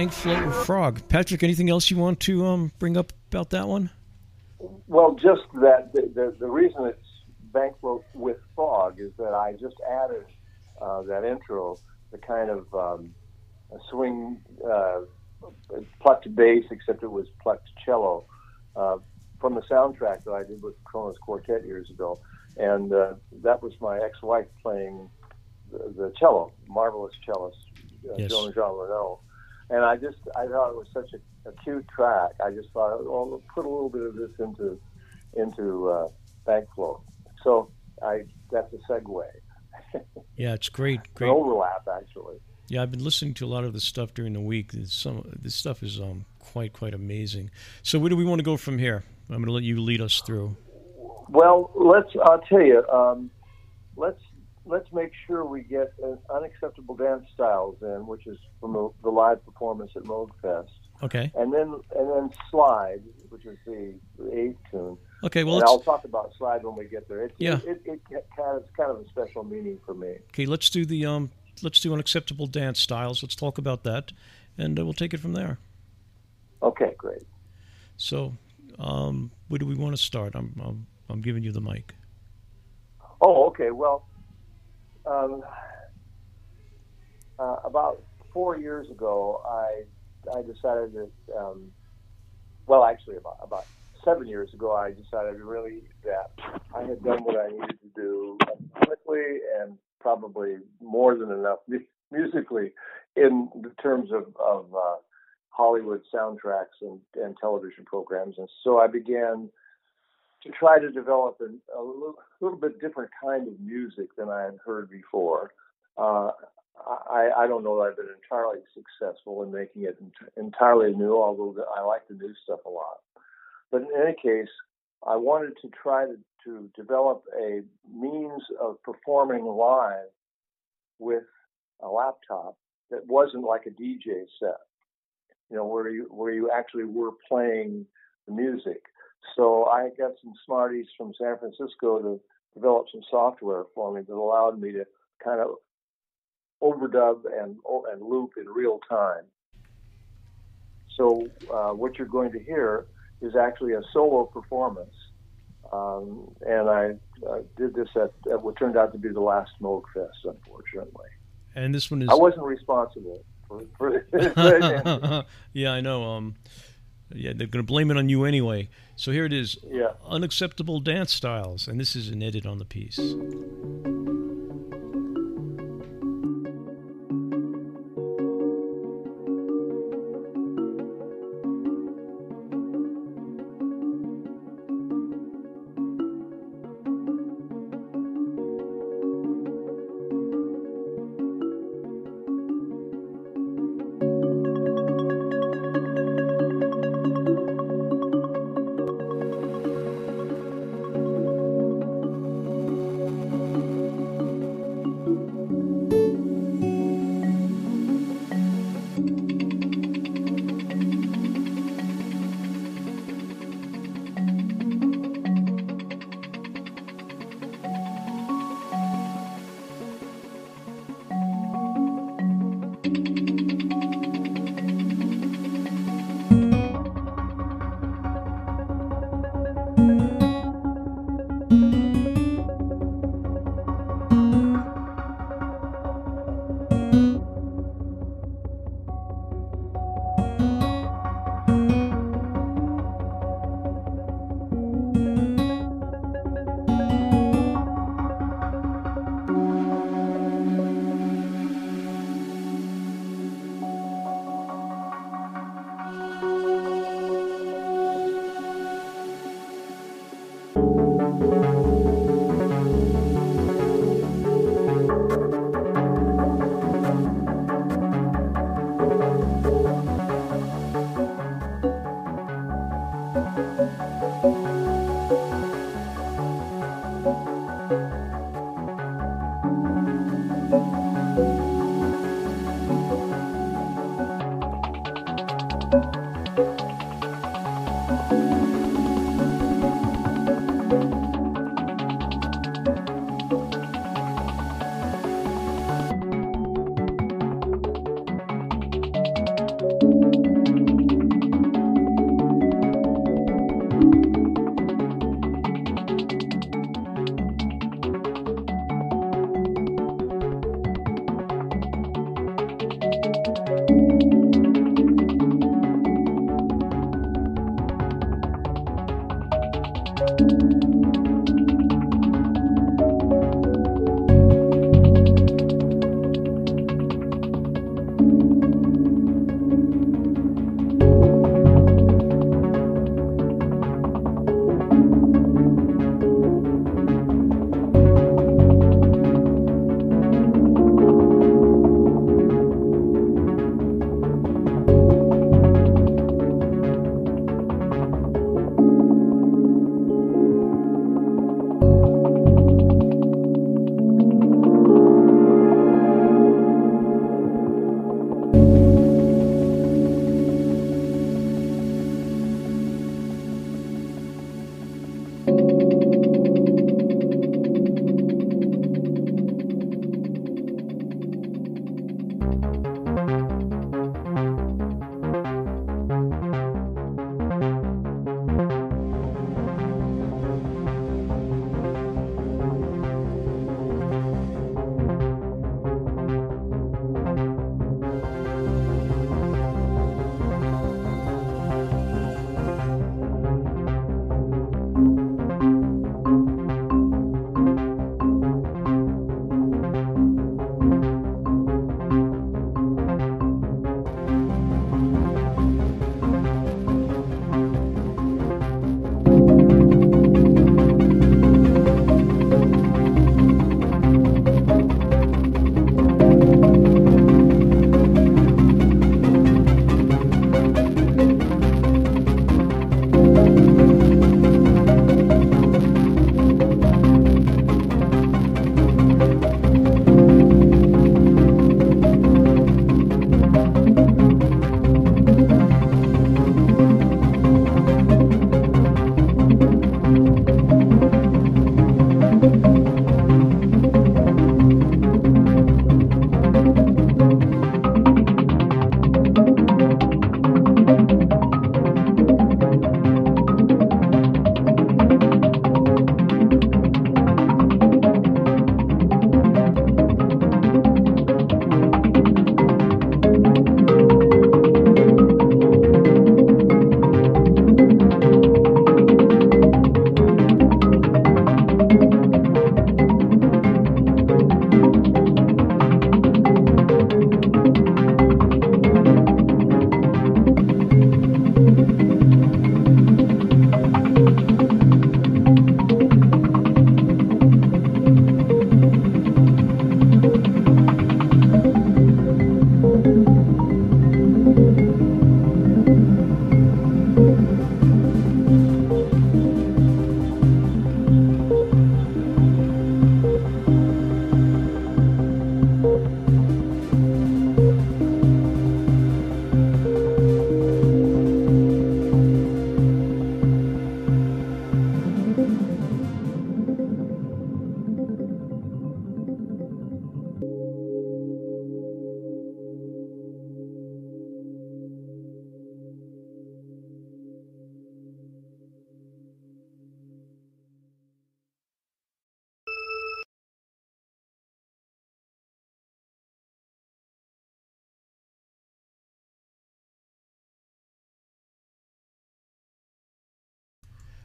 Okay, Bank Float with Frog. Patrick, anything else you want to um, bring up about that one? Well, just that the, the, the reason it's bank float with Frog is that I just added uh, that intro, the kind of um, swing uh, plucked bass, except it was plucked cello, uh, from the soundtrack that I did with Kronos Quartet years ago. And uh, that was my ex wife playing the, the cello, marvelous cellist, uh, Yes. Joan Jeanrenaud. And I just, I thought it was such a, a cute track. I just thought, well, we'll put a little bit of this into into uh, Bankflow. So I, that's a segue. <laughs> Yeah, it's great. Great. overlap, actually. Yeah, I've been listening to a lot of this stuff during the week. Some this stuff is um quite quite amazing. So where do we want to go from here? I'm going to let you lead us through. Well, let's. I'll tell you. Um, let's let's make sure we get uh, unacceptable dance styles in, which is from the, the live performance at Moogfest, Okay. and then and then slide, which is the, the eighth tune. Okay. Well, I'll talk about slide when we get there. It, Yeah. It, it, it has kind of a special meaning for me. okay. Let's do the um. Let's do unacceptable dance styles. Let's talk about that, and uh, we'll take it from there. Okay, great. So, um, where do we want to start? I'm I'm, I'm giving you the mic. Oh, okay. Well, um, uh, about four years ago, I I decided that. Um, well, actually, about about seven years ago, I decided really that I had done what I needed to do quickly and probably more than enough musically in the terms of of uh, Hollywood soundtracks and, and television programs, and so I began to try to develop an, a little, little bit different kind of music than I had heard before. Uh, I, I don't know that I've been entirely successful in making it ent- entirely new, although the, I like the new stuff a lot. But in any case, I wanted to try to, to develop a means of performing live with a laptop that wasn't like a DJ set, you know, where you where you actually were playing the music. So I got some smarties from San Francisco to develop some software for me that allowed me to kind of overdub and and loop in real time. So uh, what you're going to hear is actually a solo performance, um, and I uh, did this at, at what turned out to be the last Moog Fest, unfortunately. And this one is. I wasn't responsible for, for <laughs> <laughs> yeah, I know. Um, yeah, they're going to blame it on you anyway. So here it is. Yeah. Unacceptable dance styles, and this is an edit on the piece.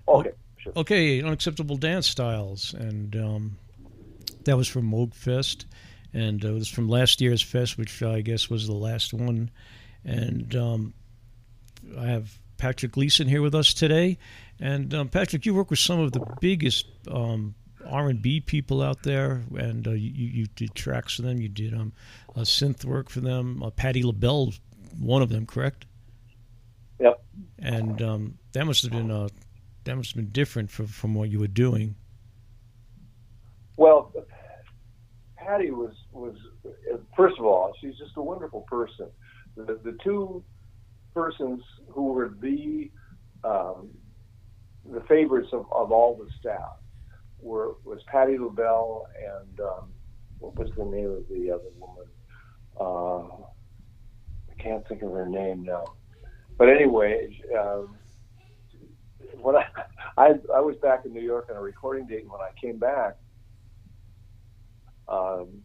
Okay, sure. Okay, unacceptable dance styles, and um, that was from Moog Fest, and uh, it was from last year's fest, which I guess was the last one. And um, I have Patrick Gleeson here with us today, and um, Patrick, you work with some of the biggest um, R and B people out there, and uh, you, you did tracks for them. You did um, uh, synth work for them. Uh, Patti LaBelle, one of them, correct? Yep. And um, that must have been uh, that must have been different from, from what you were doing. Well, Patti was was first of all, she's just a wonderful person. The the two persons who were the um, the favorites of, of all the staff were was Patti LaBelle and um, what was the name of the other woman? Uh, I can't think of her name now. But anyway, um, <laughs> when I, I I was back in New York on a recording date, and when I came back, um,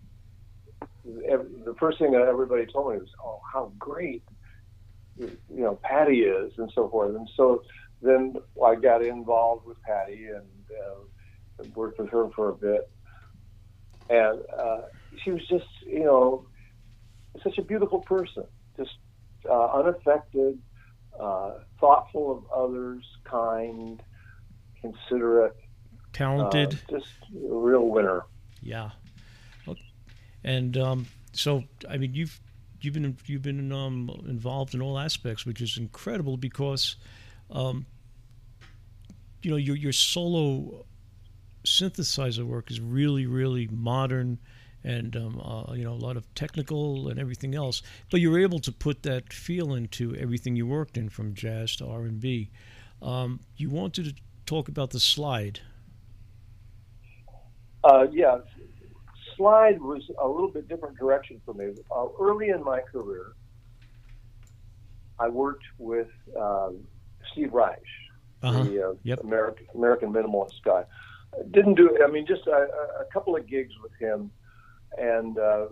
ev the first thing that everybody told me was, "Oh, how great you know Patti is," and so forth. And so then I got involved with Patti and, uh, worked with her for a bit. And uh, she was just, you know, such a beautiful person, just uh, unaffected, uh, thoughtful of others, kind, considerate, Talented. uh, just a real winner. Yeah. And um, so, I mean, you've you've been you've been um, involved in all aspects, which is incredible because, um, you know, your your solo synthesizer work is really really modern. And um, uh, you know a lot of technical and everything else, but you were able to put that feel into everything you worked in, from jazz to R and B. Um, you wanted to talk about the slide. Uh, yeah, slide was a little bit different direction for me. Uh, early in my career, I worked with um, Steve Reich, Uh-huh. the uh, Yep. American American minimalist guy. Didn't do. I mean, just a, a- a couple of gigs with him, and uh,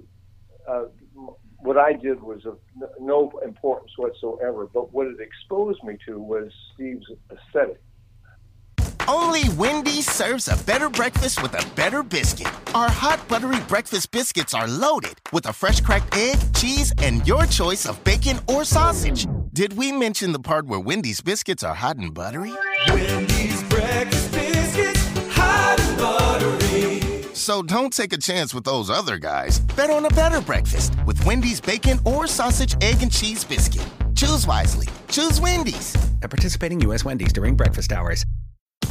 uh, what I did was of no importance whatsoever. But what it exposed me to was Steve's aesthetic. Only Wendy's serves a better breakfast with a better biscuit. Our hot buttery breakfast biscuits are loaded with a fresh cracked egg, cheese, and your choice of bacon or sausage. Did we mention the part where Wendy's biscuits are hot and buttery? Wendy's breakfast So don't take a chance with those other guys. Bet on a better breakfast with Wendy's bacon or sausage, egg, and cheese biscuit. Choose wisely. Choose Wendy's. At participating U.S. Wendy's during breakfast hours.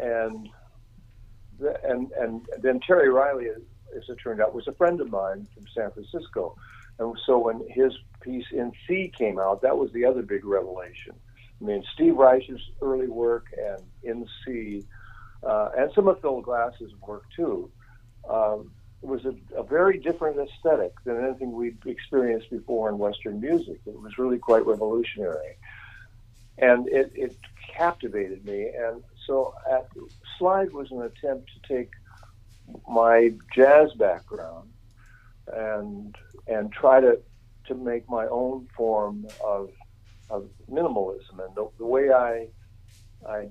And th- and and then Terry Riley, as it turned out, was a friend of mine from San Francisco, and so when his piece in C came out, that was the other big revelation. I mean, Steve Reich's early work and in C, uh, and some of Phil Glass's work too, um, was a, a very different aesthetic than anything we'd experienced before in Western music. It was really quite revolutionary and it, it captivated me. And so, at, Slide was an attempt to take my jazz background and and try to to make my own form of of minimalism. And the, the way I I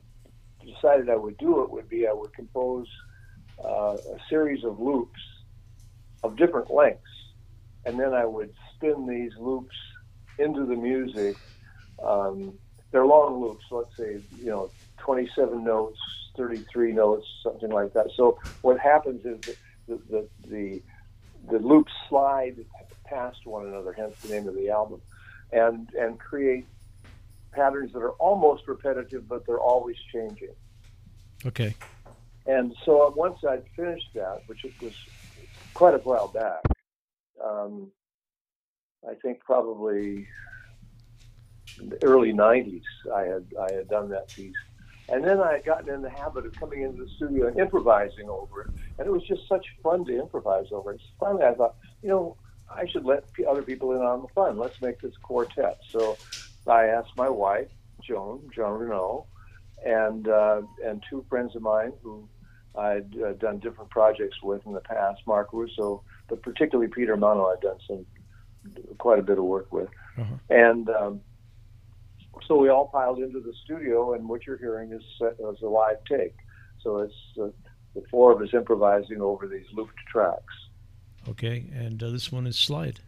decided I would do it would be I would compose uh, a series of loops of different lengths, and then I would spin these loops into the music. Um, they're long loops, let's say, you know, 27 notes, 33 notes, something like that. So what happens is the, the, the, the loops slide past one another, hence the name of the album, and, and create patterns that are almost repetitive, but they're always changing. Okay. And so once I'd finished that, which it was quite a while back, um, I think probably in the early '90s, I had I had done that piece, and then I had gotten in the habit of coming into the studio and improvising over it, and it was just such fun to improvise over it. So finally, I thought, you know, I should let other people in on the fun. Let's make this quartet. So I asked my wife, Joan, Joan Renault, and uh, and two friends of mine who I'd uh, done different projects with in the past, Mark Russo, but particularly Peter Maunu, I'd done some quite a bit of work with, and um, so we all piled into the studio, and what you're hearing is, uh, is a live take. So it's uh, the four of us improvising over these looped tracks. Okay. And uh, this one is Slide.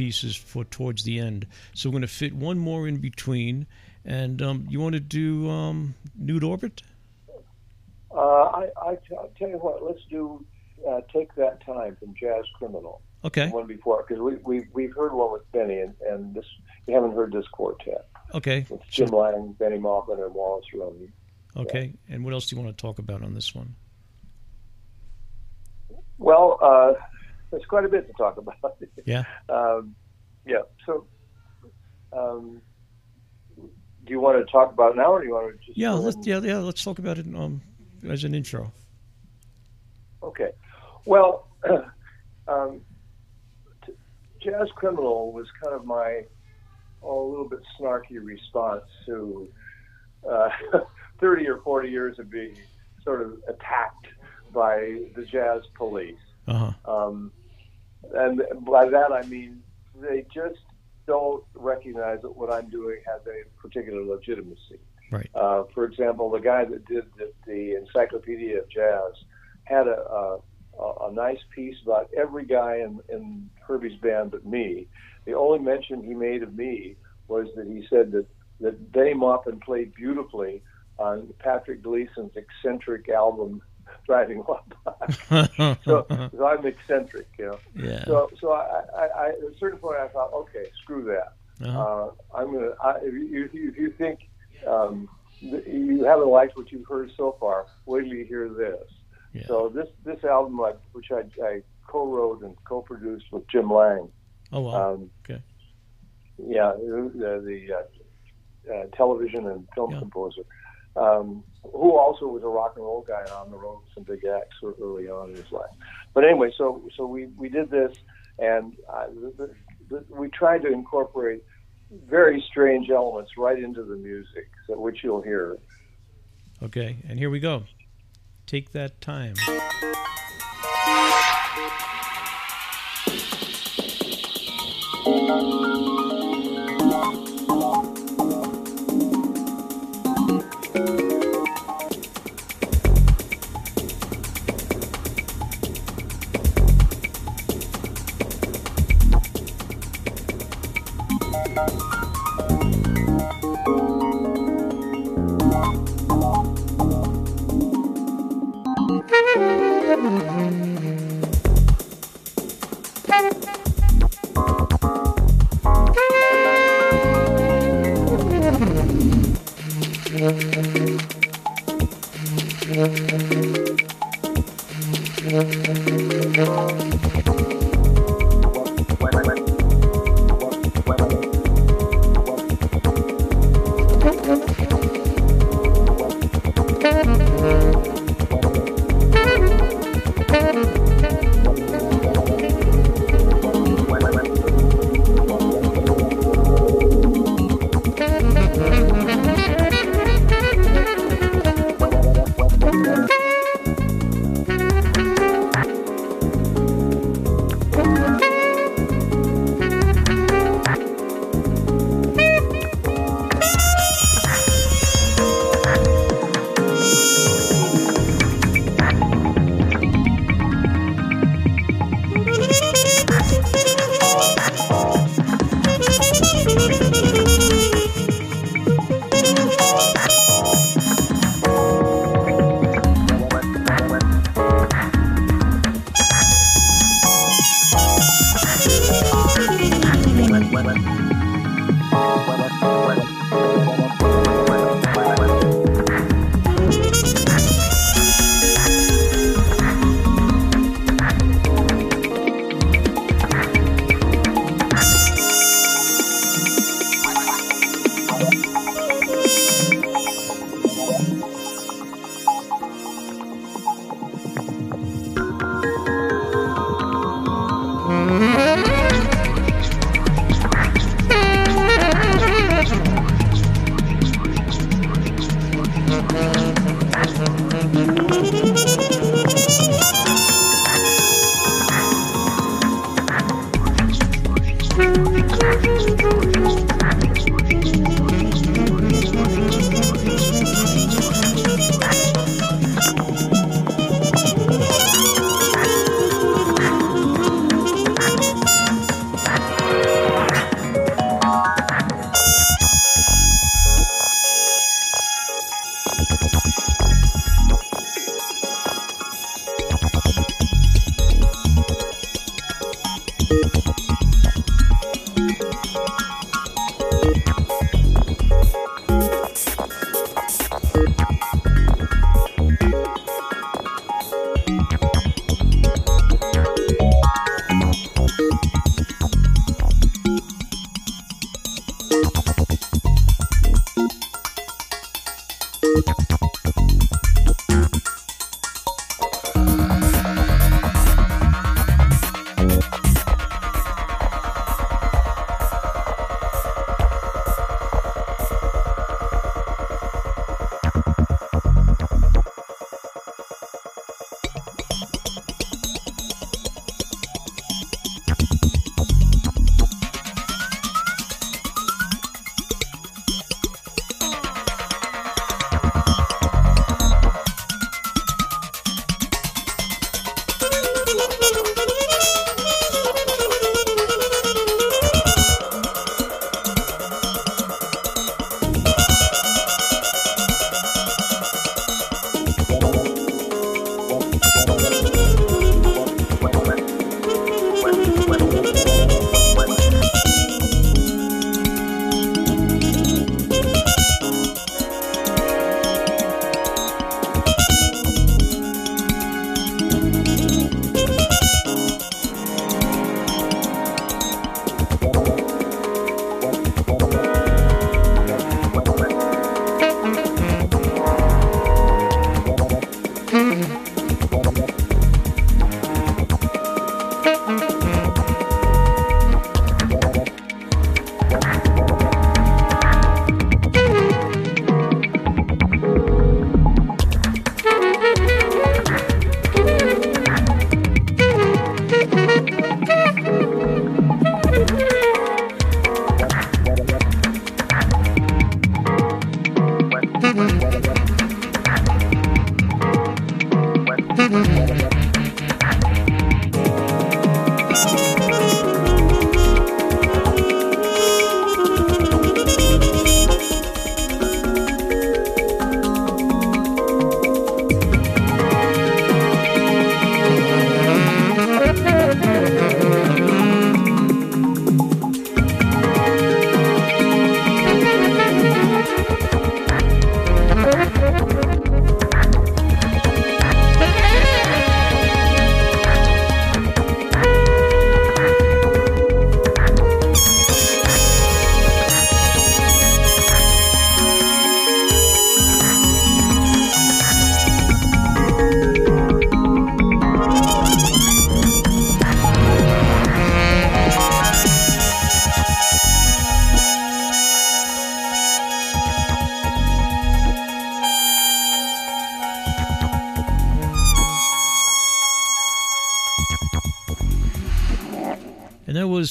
Pieces for towards the end. So we're going to fit one more in between. And um, you want to do um, Nude Orbit? Uh, I, I t- I'll tell you what, let's do uh, Take That Time from Jazz Criminal. Okay. One before, because we, we, we've heard one with Bennie, and, and this we haven't heard this quartet. Okay. With Jim Lang, Bennie Maupin, and Wallace Roney. Okay. And what else do you want to talk about on this one? Well, uh, there's quite a bit to talk about. <laughs> Yeah. Um, Yeah. So, um, do you want to talk about it now, or do you want to just? Yeah, let's and- yeah yeah let's talk about it um, as an intro. Okay. Well, <clears throat> um, t- Jazz Criminal was kind of my oh, a little bit snarky response to uh, <laughs> 30 or 40 years of being sort of attacked by the jazz police. Uh huh. Um, and by that I mean they just don't recognize that what I'm doing has a particular legitimacy. Right. Uh, for example, the guy that did the, the Encyclopedia of Jazz had a, a, a nice piece about every guy in, in Herbie's band but me. The only mention he made of me was that he said that, that Bennie Maupin played beautifully on Patrick Gleeson's eccentric album, Driving While Black. <laughs> so, so I'm eccentric, you know. Yeah. So, so I, I, I, at a certain point, I thought, okay, screw that. Uh-huh. Uh, I'm gonna. I, if, you, if, you, think um, you haven't liked what you've heard so far, wait till you hear this. Yeah. So this this album, I, which I, I co-wrote and co-produced with Jim Lang. Oh wow. Um, okay. yeah, the, the uh, uh, television and film Yeah. composer, um, who also was a rock and roll guy on the road with some big acts early on in his life. But anyway, so so we we did this, and uh, the, the, we tried to incorporate very strange elements right into the music, so, which you'll hear. Okay, and here we go. Take that time.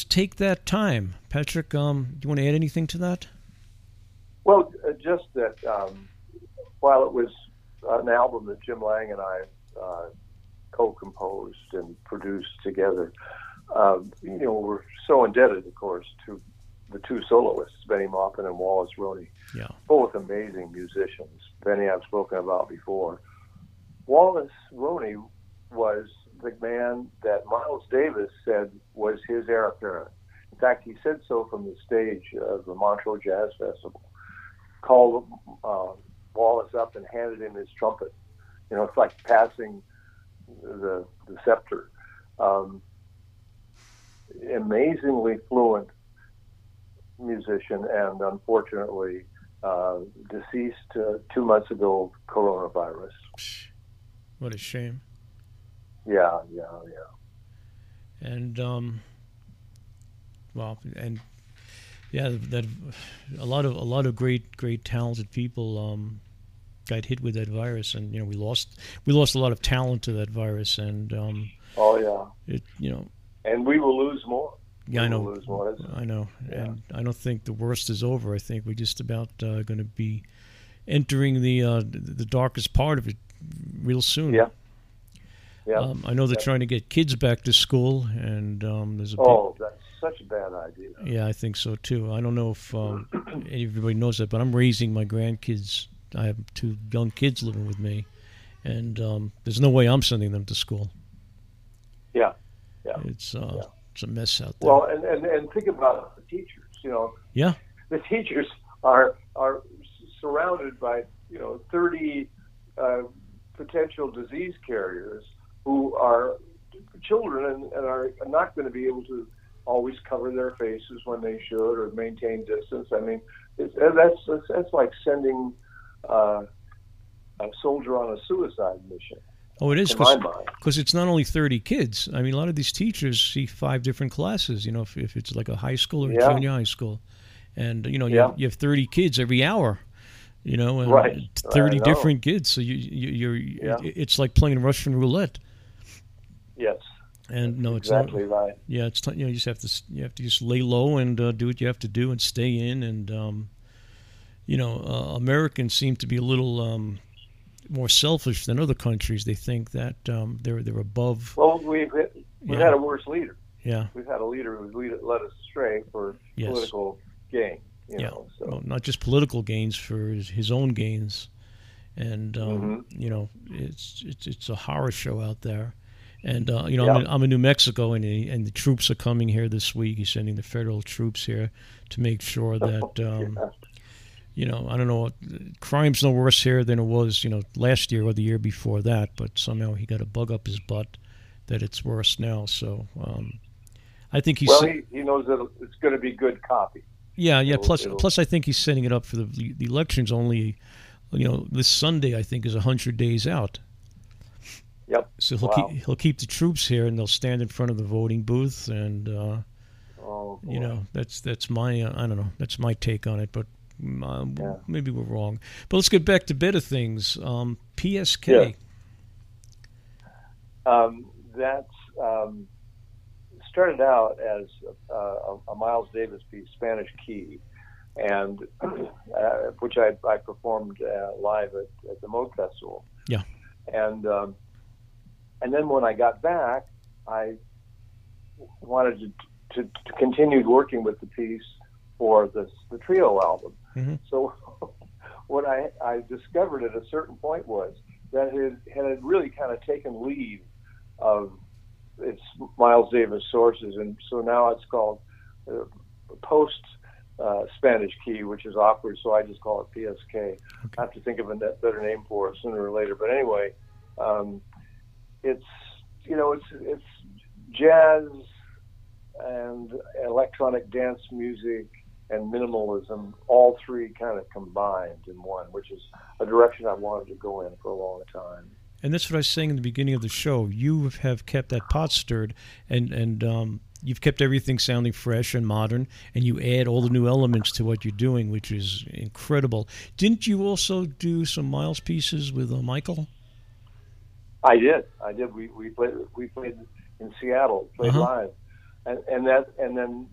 Take That Time? Patrick, um, do you want to add anything to that? Well, uh, just that um, while it was an album that Jim Lang and I uh, co-composed and produced together, um, you know, we're so indebted, of course, to the two soloists, Bennie Maupin and Wallace Roney, Yeah. both amazing musicians. Bennie I've spoken about before. Wallace Roney was the man that Miles Davis said was his heir apparent. In fact, he said so from the stage of the Montreux Jazz Festival. Called uh, Wallace up and handed him his trumpet. You know, it's like passing the, the scepter. Um, amazingly fluent musician, and unfortunately uh, deceased uh, two months ago, coronavirus. What a shame. Yeah, yeah, yeah. and um, well, and yeah, that a lot of a lot of great, great talented people um, got hit with that virus, and you know we lost we lost a lot of talent to that virus, and um, Oh, yeah. it you know And we will lose more. yeah, I know, lose more. I know, Yeah. and I don't think the worst is over. I think we're just about uh, going to be entering the uh, the darkest part of it real soon. Yeah. Yeah. Um, I know they're Yeah. trying to get kids back to school, and um, there's a big, Oh, that's such a bad idea. Yeah, I think so too. I don't know if um, <clears throat> everybody knows that, but I'm raising my grandkids. I have two young kids living with me, and um, there's no way I'm sending them to school. Yeah, yeah. It's uh, it's a mess out there. Well, and, and, and think about the teachers. You know, yeah, the teachers are are surrounded by you know 30 uh, potential disease carriers who are children and, and are not going to be able to always cover their faces when they should or maintain distance. I mean, it's, that's, that's that's like sending uh, a soldier on a suicide mission. Oh, it is my mind. because it's not only 30 kids. I mean, a lot of these teachers see five different classes. You know, if, if it's like a high school or Yeah. junior high school, and you know, you, Yeah. have, you have 30 kids every hour. You know, and Right. 30 different kids. So you, you you're Yeah. it's like playing Russian roulette. Yes. And no, it's exactly not. right. Yeah, it's you know you just have to you have to just lay low and uh, do what you have to do and stay in and um, you know uh, Americans seem to be a little um, more selfish than other countries. They think that um, they're they're above. Well, we've we've Yeah. had a worse leader. Yeah, We've had a leader who's lead, led us astray for Yes. political gain. You yeah. know, so Well, not just political gains for his, his own gains, and um, Mm-hmm. you know it's it's it's a horror show out there. And uh, you know, I'm, in, I'm in New Mexico, and the, and the troops are coming here this week. He's sending the federal troops here to make sure that um, you know, I don't know, crime's no worse here than it was, you know, last year or the year before that. But somehow he got a bug up his butt that it's worse now. So um, I think he's well, he, he knows that it's going to be good copy. yeah, yeah. it'll- Plus, it'll- plus, I think he's setting it up for the the, the elections. Only, you know, this Sunday I think is hundred days out. Yep. So he'll Wow. keep he'll keep the troops here, and they'll stand in front of the voting booth, and uh, Oh, you know that's that's my uh, I don't know that's my take on it, but uh, maybe we're wrong. But let's get back to better things. Um, PSK. Um, that's um, started out as uh, a, a Miles Davis piece, Spanish Key, and <clears throat> uh, which I, I performed uh, live at, at the Moog Festival. Yeah. And um, and then when I got back, I wanted to, to, to continue working with the piece for this the trio album. Mhm. So <laughs> what I, I discovered at a certain point was that it had really kind of taken leave of its Miles Davis sources, and so now it's called uh, post uh, Spanish Key, which is awkward. So I just call it PSK. I have to think of a better name for it sooner or later. But anyway, um, it's you know it's it's jazz and electronic dance music and minimalism, all three kind of combined in one, which is a direction I wanted to go in for a long time. And that's what I was saying in the beginning of the show. You have kept that pot stirred, and and um, you've kept everything sounding fresh and modern, and you add all the new elements to what you're doing, which is incredible. Didn't you also do some Miles pieces with uh, Michael? I did. I did. We we played we played in Seattle, played Uh-huh. live, and and that and then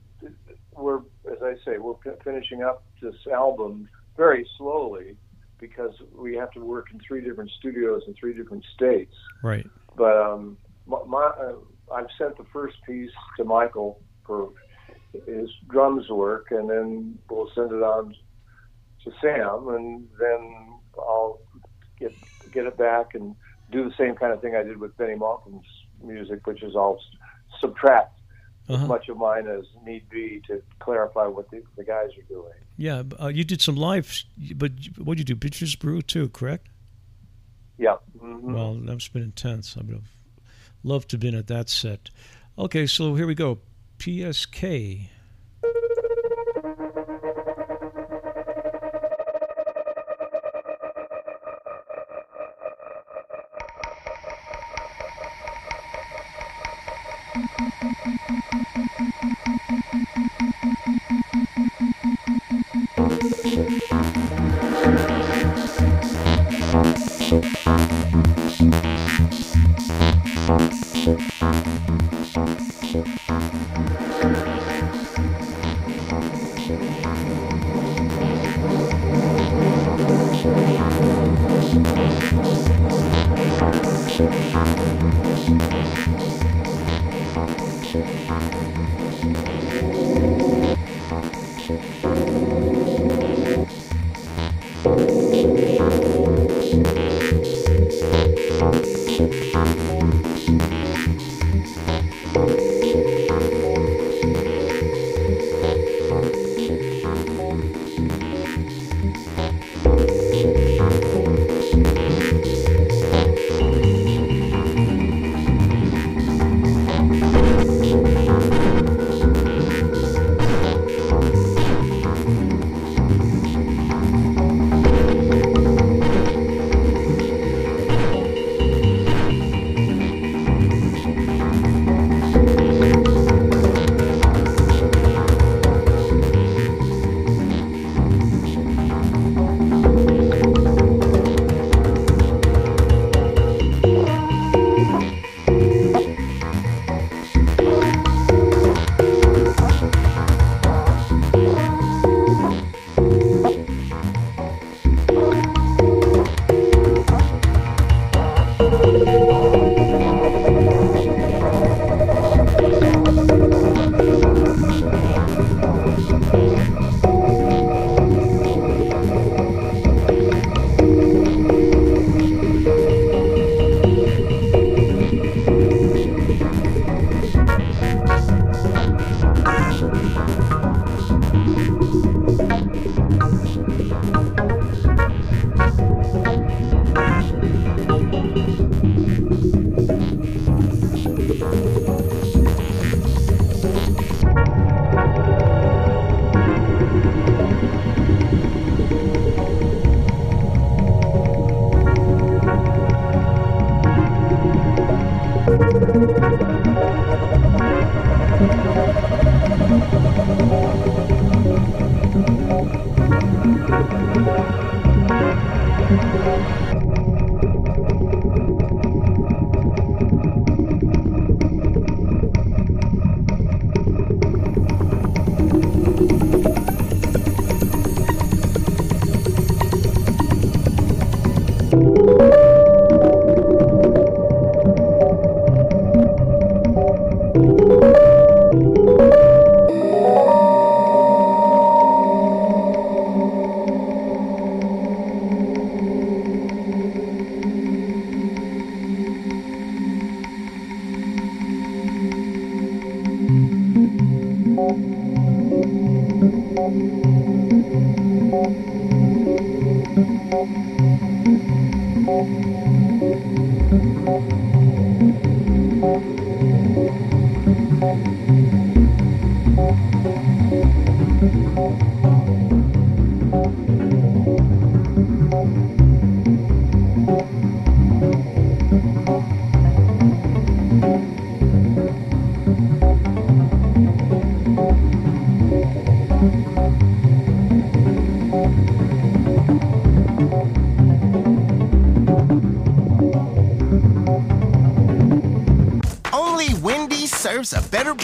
we're as I say we're p- finishing up this album very slowly because we have to work in three different studios in three different states. Right. But um, my, my uh, I've sent the first piece to Michael for his drums work, and then we'll send it on to Sam, and then I'll get get it back and do the same kind of thing I did with Bennie Maupin's music, which is I'll subtract Uh-huh. as much of mine as need be to clarify what the, the guys are doing. Yeah, uh, you did some live, but what did you do? Bitches Brew too, correct? Yeah. Mhm. Well, that's been intense. I would have loved to have been at that set. Okay, so here we go. PSK.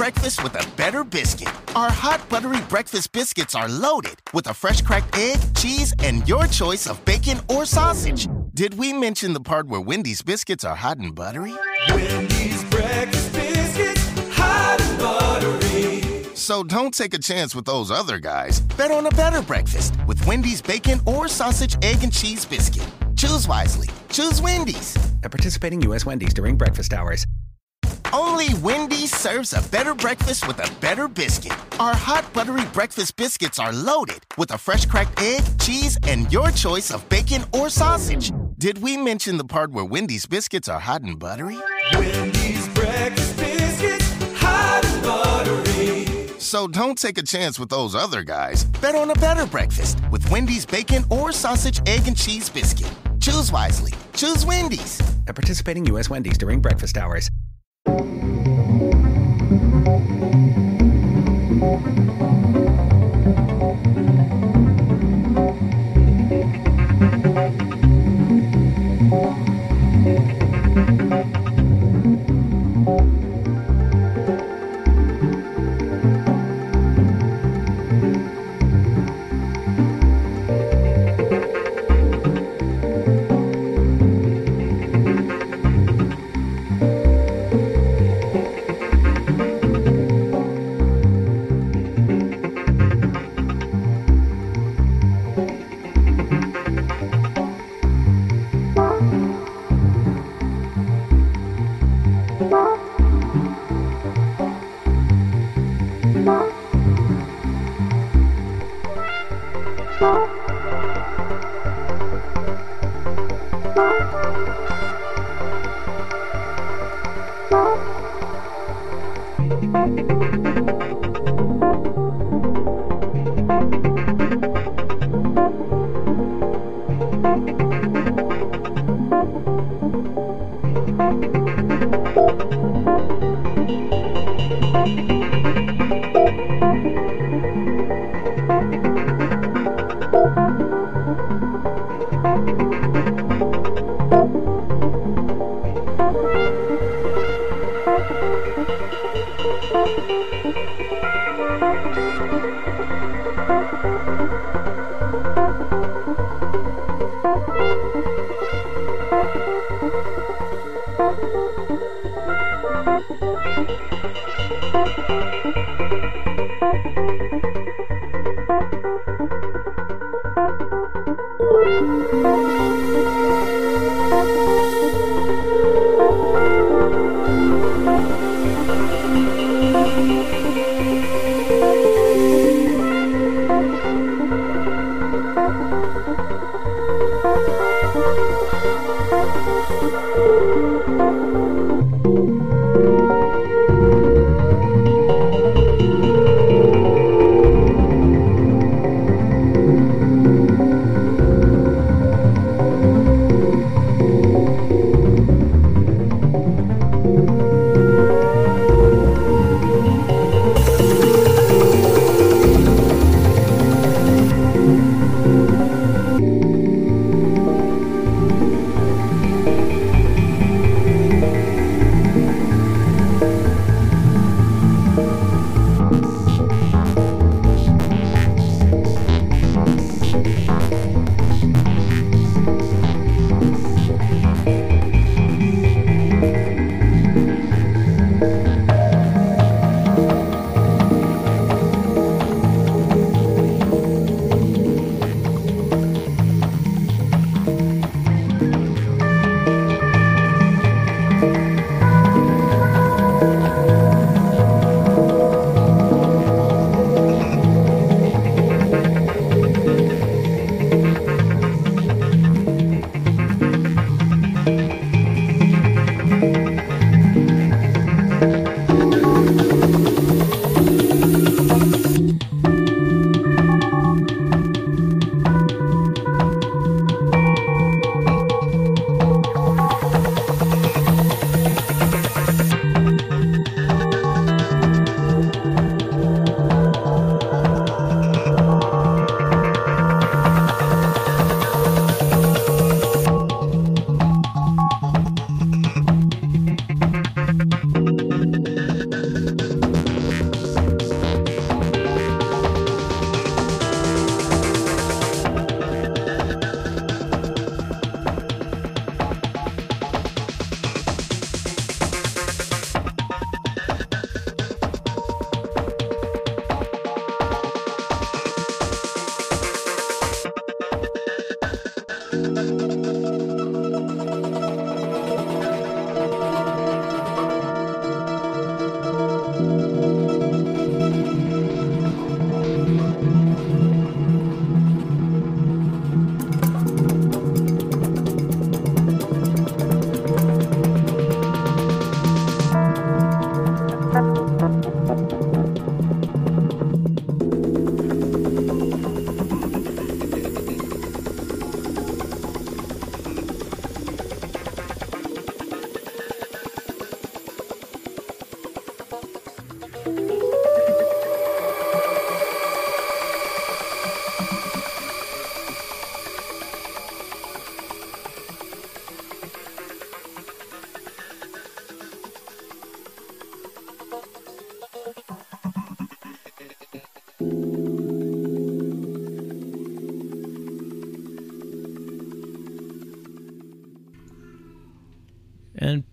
Breakfast with a better biscuit. Our hot buttery breakfast biscuits are loaded with a fresh cracked egg, cheese, and your choice of bacon or sausage. Did we mention the part where Wendy's biscuits are hot and buttery? Wendy's breakfast biscuits, hot and buttery. So don't take a chance with those other guys. Bet on a better breakfast with Wendy's bacon or sausage, egg, and cheese biscuit. Choose wisely. Choose Wendy's. At participating U.S. Wendy's during breakfast hours. Only serves a better breakfast with a better biscuit. Our hot buttery breakfast biscuits are loaded with a fresh cracked egg, cheese, and your choice of bacon or sausage. Did we mention the part where Wendy's biscuits are hot and buttery? Wendy's breakfast biscuits, hot and buttery. So don't take a chance with those other guys. Bet on a better breakfast with Wendy's bacon or sausage, egg, and cheese biscuit. Choose wisely. Choose Wendy's. At participating U.S. Wendy's during breakfast hours. Thank you.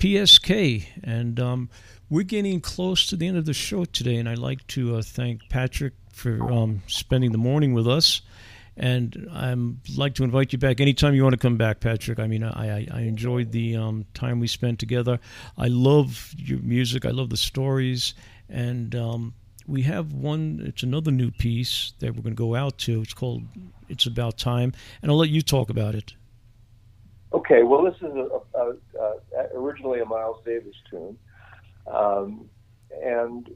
PSK, and um, we're getting close to the end of the show today. And I'd like to uh, thank Patrick for um, spending the morning with us. And I'd like to invite you back anytime you want to come back, Patrick. I mean, I, I, enjoyed the um, time we spent together. I love your music. I love the stories. And um, we have one, it's another new piece that we're going to go out to. It's called It's About Time. And I'll let you talk about it. Okay, well, this is a, a, a, originally a Miles Davis tune. Um, and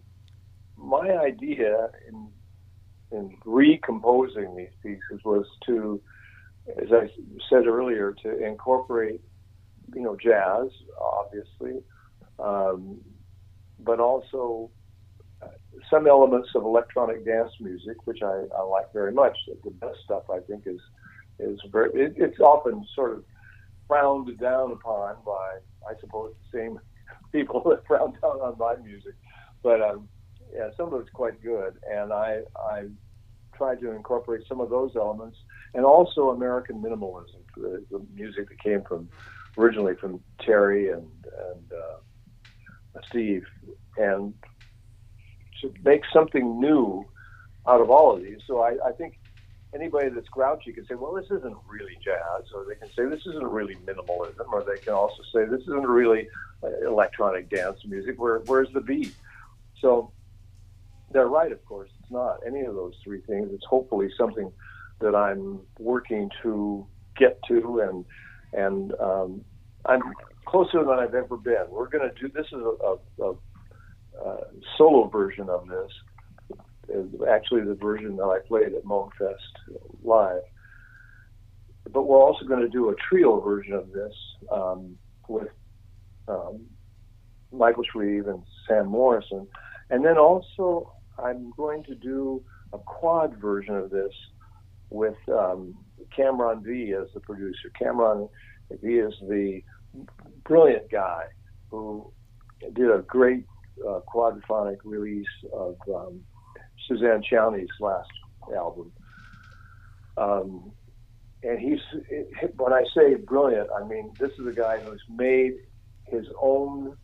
my idea in in recomposing these pieces was to, as I said earlier, to incorporate, you know, jazz, obviously, um, but also uh, some elements of electronic dance music, which I, I like very much. The best stuff, I think, is is very. It, it's often sort of frowned down upon by, I suppose, the same <laughs> people that <laughs> frown down on my music. But um, yeah, some of it's quite good, and I I tried to incorporate some of those elements, and also American minimalism, the, the music that came from originally from Terry and and uh, Steve, and to make something new out of all of these. So I, I think anybody that's grouchy can say, well, this isn't really jazz, or they can say this isn't really minimalism, or they can also say this isn't really uh, electronic dance music. Where where's the beat? So they're right, of course. It's not any of those three things. It's hopefully something that I'm working to get to, and and um, I'm closer than I've ever been. We're going to do this is a, a, a, a solo version of this. Is actually the version that I played at Moogfest live. But we're also going to do a trio version of this um, with um, Michael Shrieve and Sam Morrison. And then also, I'm going to do a quad version of this with um, Cameron V as the producer. Cameron V is the brilliant guy who did a great uh, quadraphonic release of um, Suzanne Ciani's last album. Um, and he's, when I say brilliant, I mean this is a guy who's made his own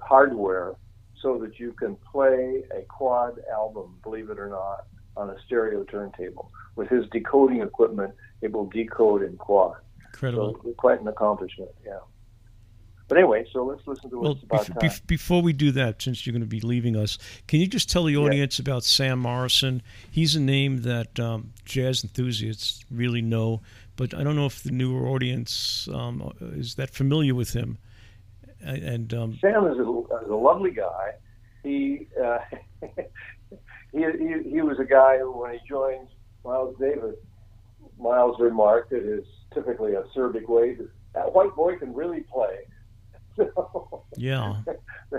hardware so that you can play a quad album, believe it or not, on a stereo turntable. With his decoding equipment, it will decode in quad. Incredible. So quite an accomplishment, yeah. But anyway, so let's listen to well, what's about bef- before we do that, since you're going to be leaving us, can you just tell the audience about Sam Morrison? He's a name that um, jazz enthusiasts really know, but I don't know if the newer audience um, is that familiar with him. And um, Sam is a, is a lovely guy. He, uh, <laughs> he he he was a guy who, when he joined Miles Davis, Miles remarked that his typically acerbic way that white boy can really play. So yeah, <laughs>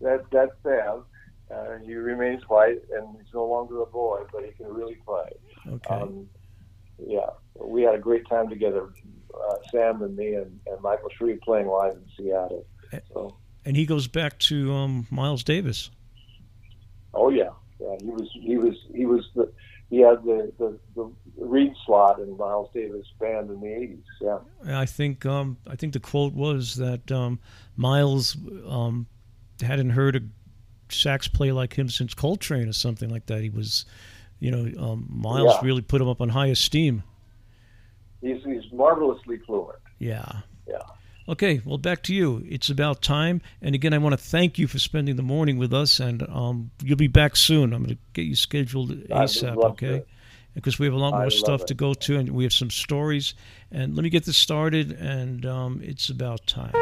that that's Sam. Uh, he remains white and he's no longer a boy, but he can really play. Okay. Um, yeah, we had a great time together, uh, Sam and me and, and Michael Shrieve playing live in Seattle. So, and he goes back to um, Miles Davis. oh yeah, yeah, he was he was he was the he had the the, the reed slot in Miles Davis band in the '80s. Yeah. I think um, I think the quote was that um, Miles um, hadn't heard a sax play like him since Coltrane or something like that. He was, you know, um, Miles Yeah. really put him up on high esteem. He's he's marvelously fluent. Yeah. Yeah. Okay, well, back to you. It's about time. And again, I want to thank you for spending the morning with us, and um, you'll be back soon. I'm going to get you scheduled ASAP, okay? to. Because we have a lot more stuff it. to go to, and we have some stories. And let me get this started, and um, it's about time.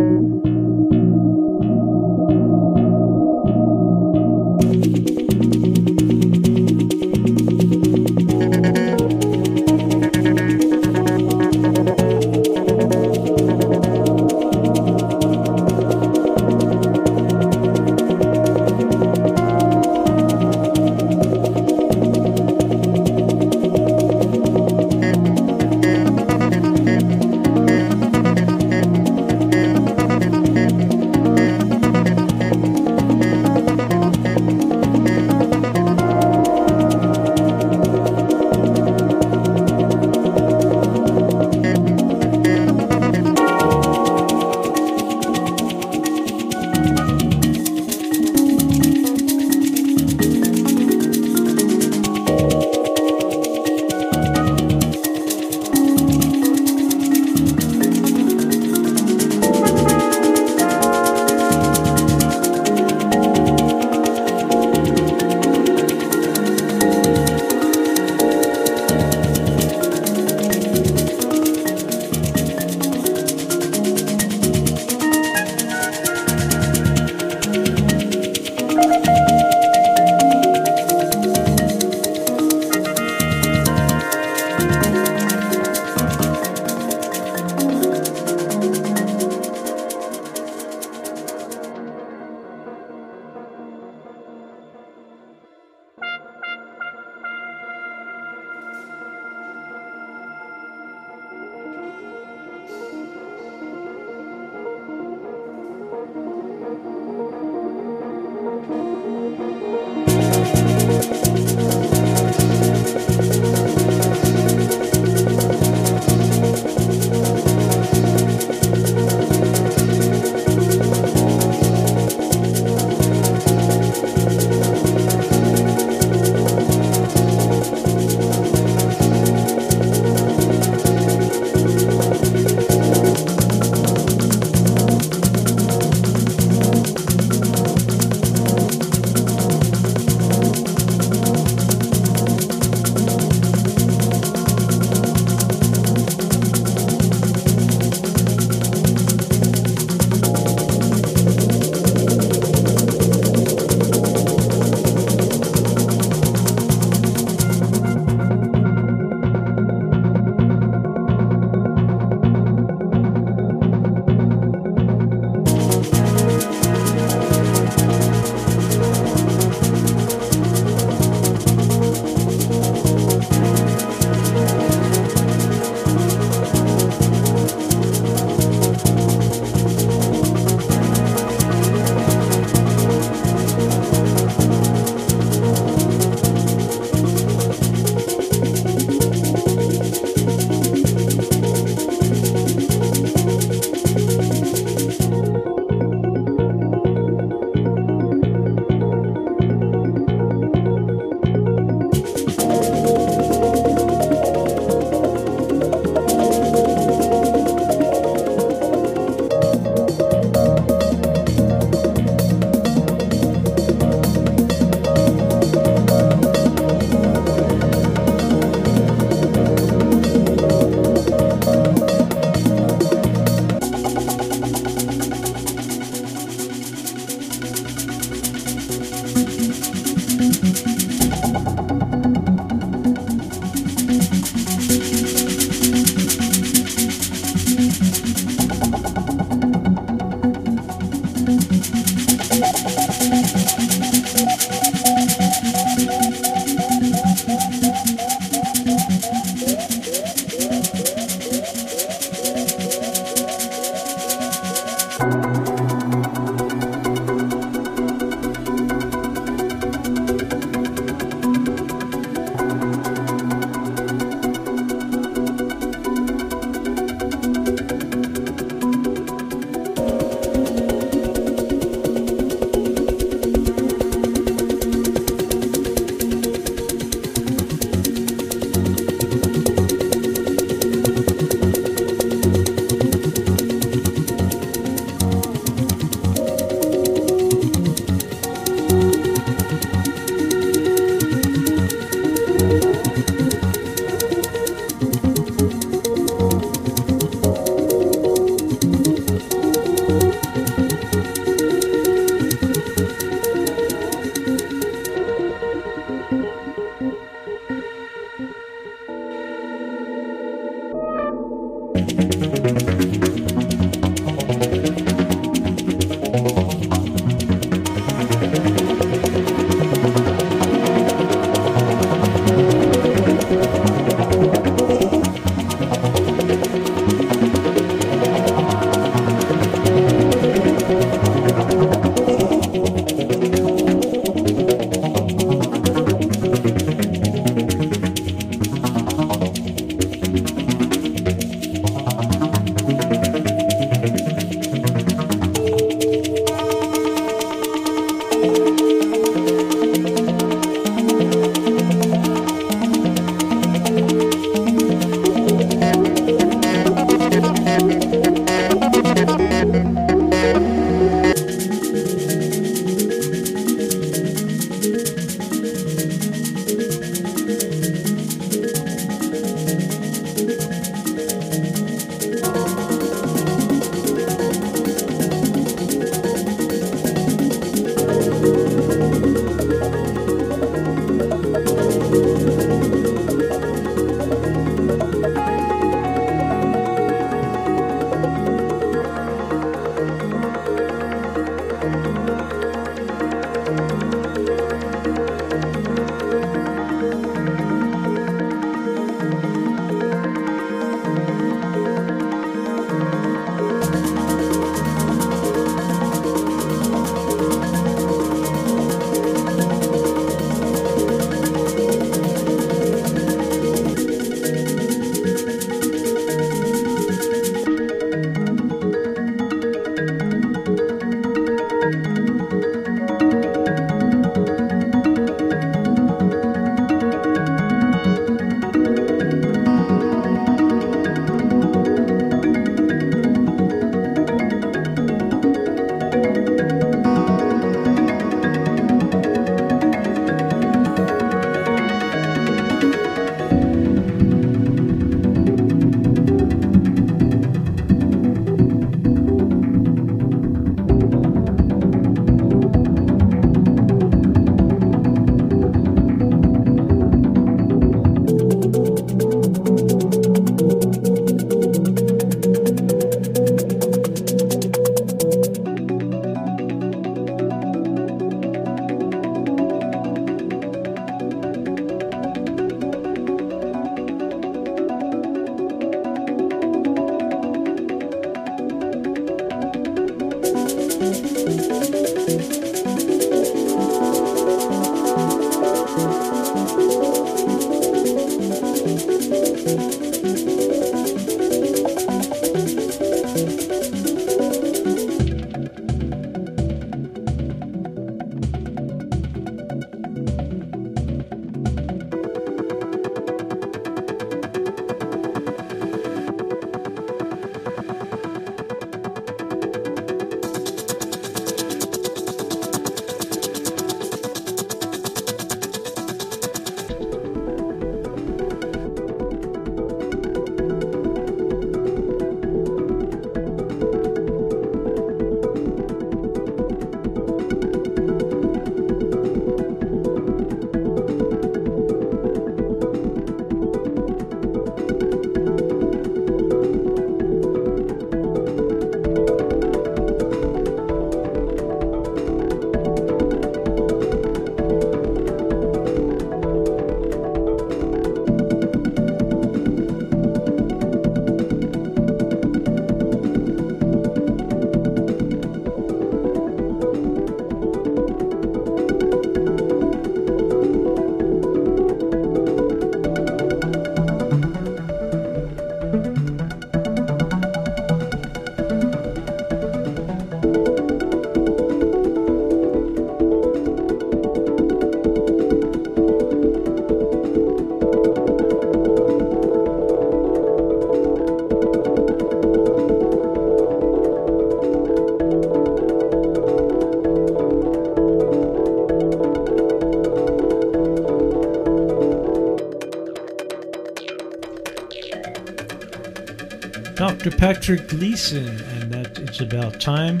Dr. Patrick Gleeson, and that it's about time.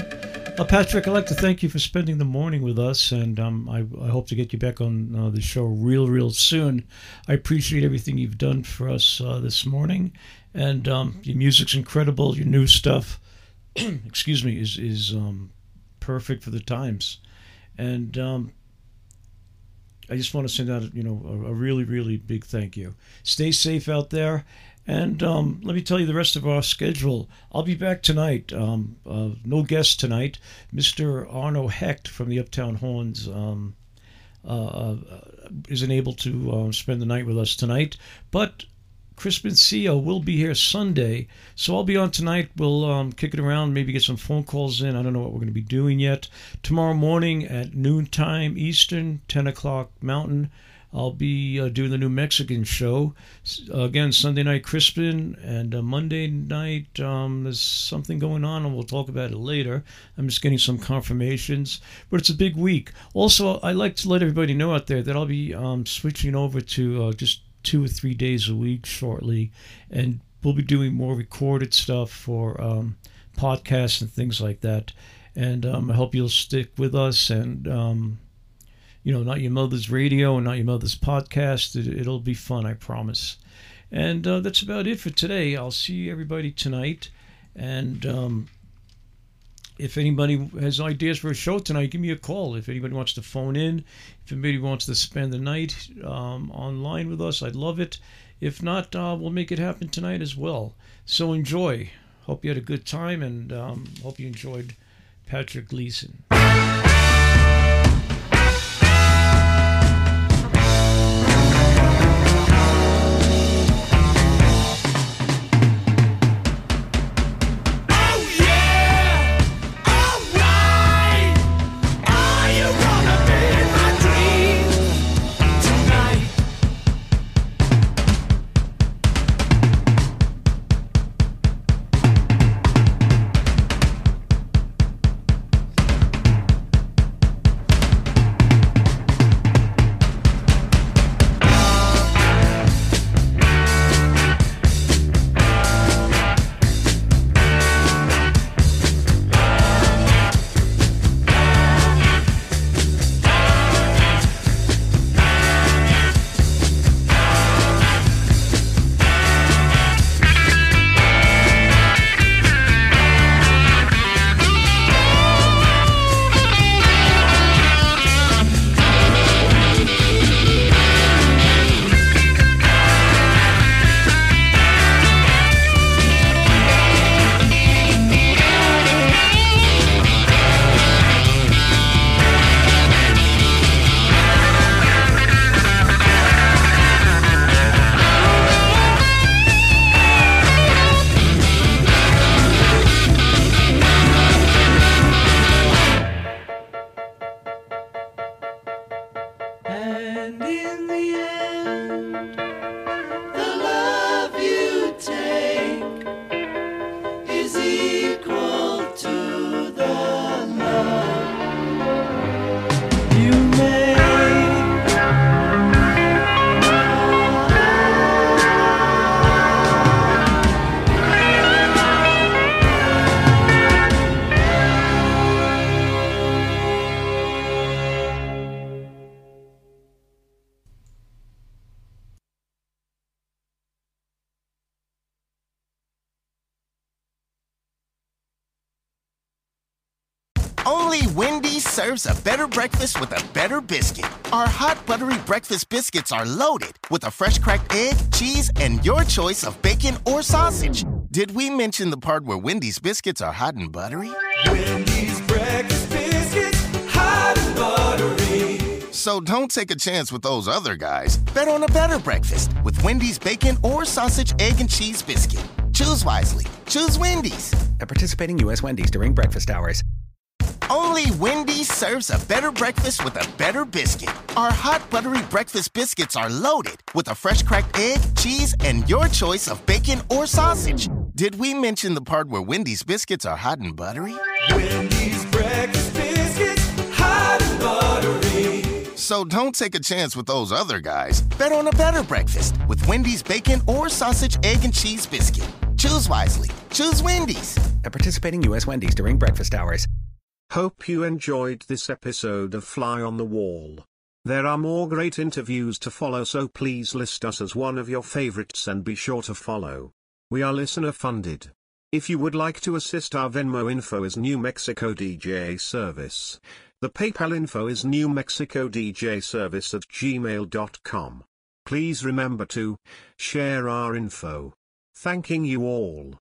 Uh, Patrick, I'd like to thank you for spending the morning with us, and um, I, I hope to get you back on uh, the show real, real soon. I appreciate everything you've done for us uh, this morning, and um, your music's incredible. Your new stuff, <clears throat> excuse me, is is um, perfect for the times, and um, I just want to send out you know a, a really, really big thank you. Stay safe out there. And um, let me tell you the rest of our schedule. I'll be back tonight. Um, uh, no guest tonight. Mr. Arno Hecht from the Uptown Horns um, uh, uh, isn't able to uh, spend the night with us tonight. But Chris Mencia will be here Sunday. So I'll be on tonight. We'll um, kick it around, maybe get some phone calls in. I don't know what we're going to be doing yet. Tomorrow morning at noontime Eastern, 10 o'clock Mountain. I'll be uh, doing the New Mexican show. Uh, again, Sunday night, Crispin, and uh, Monday night, um, there's something going on, and we'll talk about it later. I'm just getting some confirmations, but it's a big week. Also, I'd like to let everybody know out there that I'll be um, switching over to uh, just two or three days a week shortly, and we'll be doing more recorded stuff for um, podcasts and things like that. And um, I hope you'll stick with us and um, you know, not your mother's radio and not your mother's podcast. It, will be fun, I promise. And uh, that's about it for today. I'll see everybody tonight. And um, if anybody has ideas for a show tonight, give me a call. If anybody wants to phone in, if anybody wants to spend the night um, online with us, I'd love it. If not, uh, we'll make it happen tonight as well. So enjoy. Hope you had a good time and um, hope you enjoyed Patrick Gleeson. Wendy's serves a better breakfast with a better biscuit. Our hot buttery breakfast biscuits are loaded with a fresh cracked egg, cheese, and your choice of bacon or sausage. Did we mention the part where Wendy's biscuits are hot and buttery? Wendy's breakfast biscuits, hot and buttery. So don't take a chance with those other guys. Bet on a better breakfast with Wendy's bacon or sausage, egg, and cheese biscuit. Choose wisely. Choose Wendy's. At participating U.S. Wendy's during breakfast hours. Only Wendy's serves a better breakfast with a better biscuit. Our hot buttery breakfast biscuits are loaded with a fresh cracked egg, cheese, and your choice of bacon or sausage. Did we mention the part where Wendy's biscuits are hot and buttery? Wendy's breakfast biscuits, hot and buttery. So don't take a chance with those other guys. Bet on a better breakfast with Wendy's bacon or sausage, egg, and cheese biscuit. Choose wisely. Choose Wendy's. At participating U.S. Wendy's during breakfast hours. Hope you enjoyed this episode of Fly on the Wall. There are more great interviews to follow so please list us as one of your favorites and be sure to follow. We are listener funded. If you would like to assist our Venmo info is New Mexico DJ Service. The PayPal info is New Mexico DJ Service at gmail.com. Please remember to share our info. Thanking you all.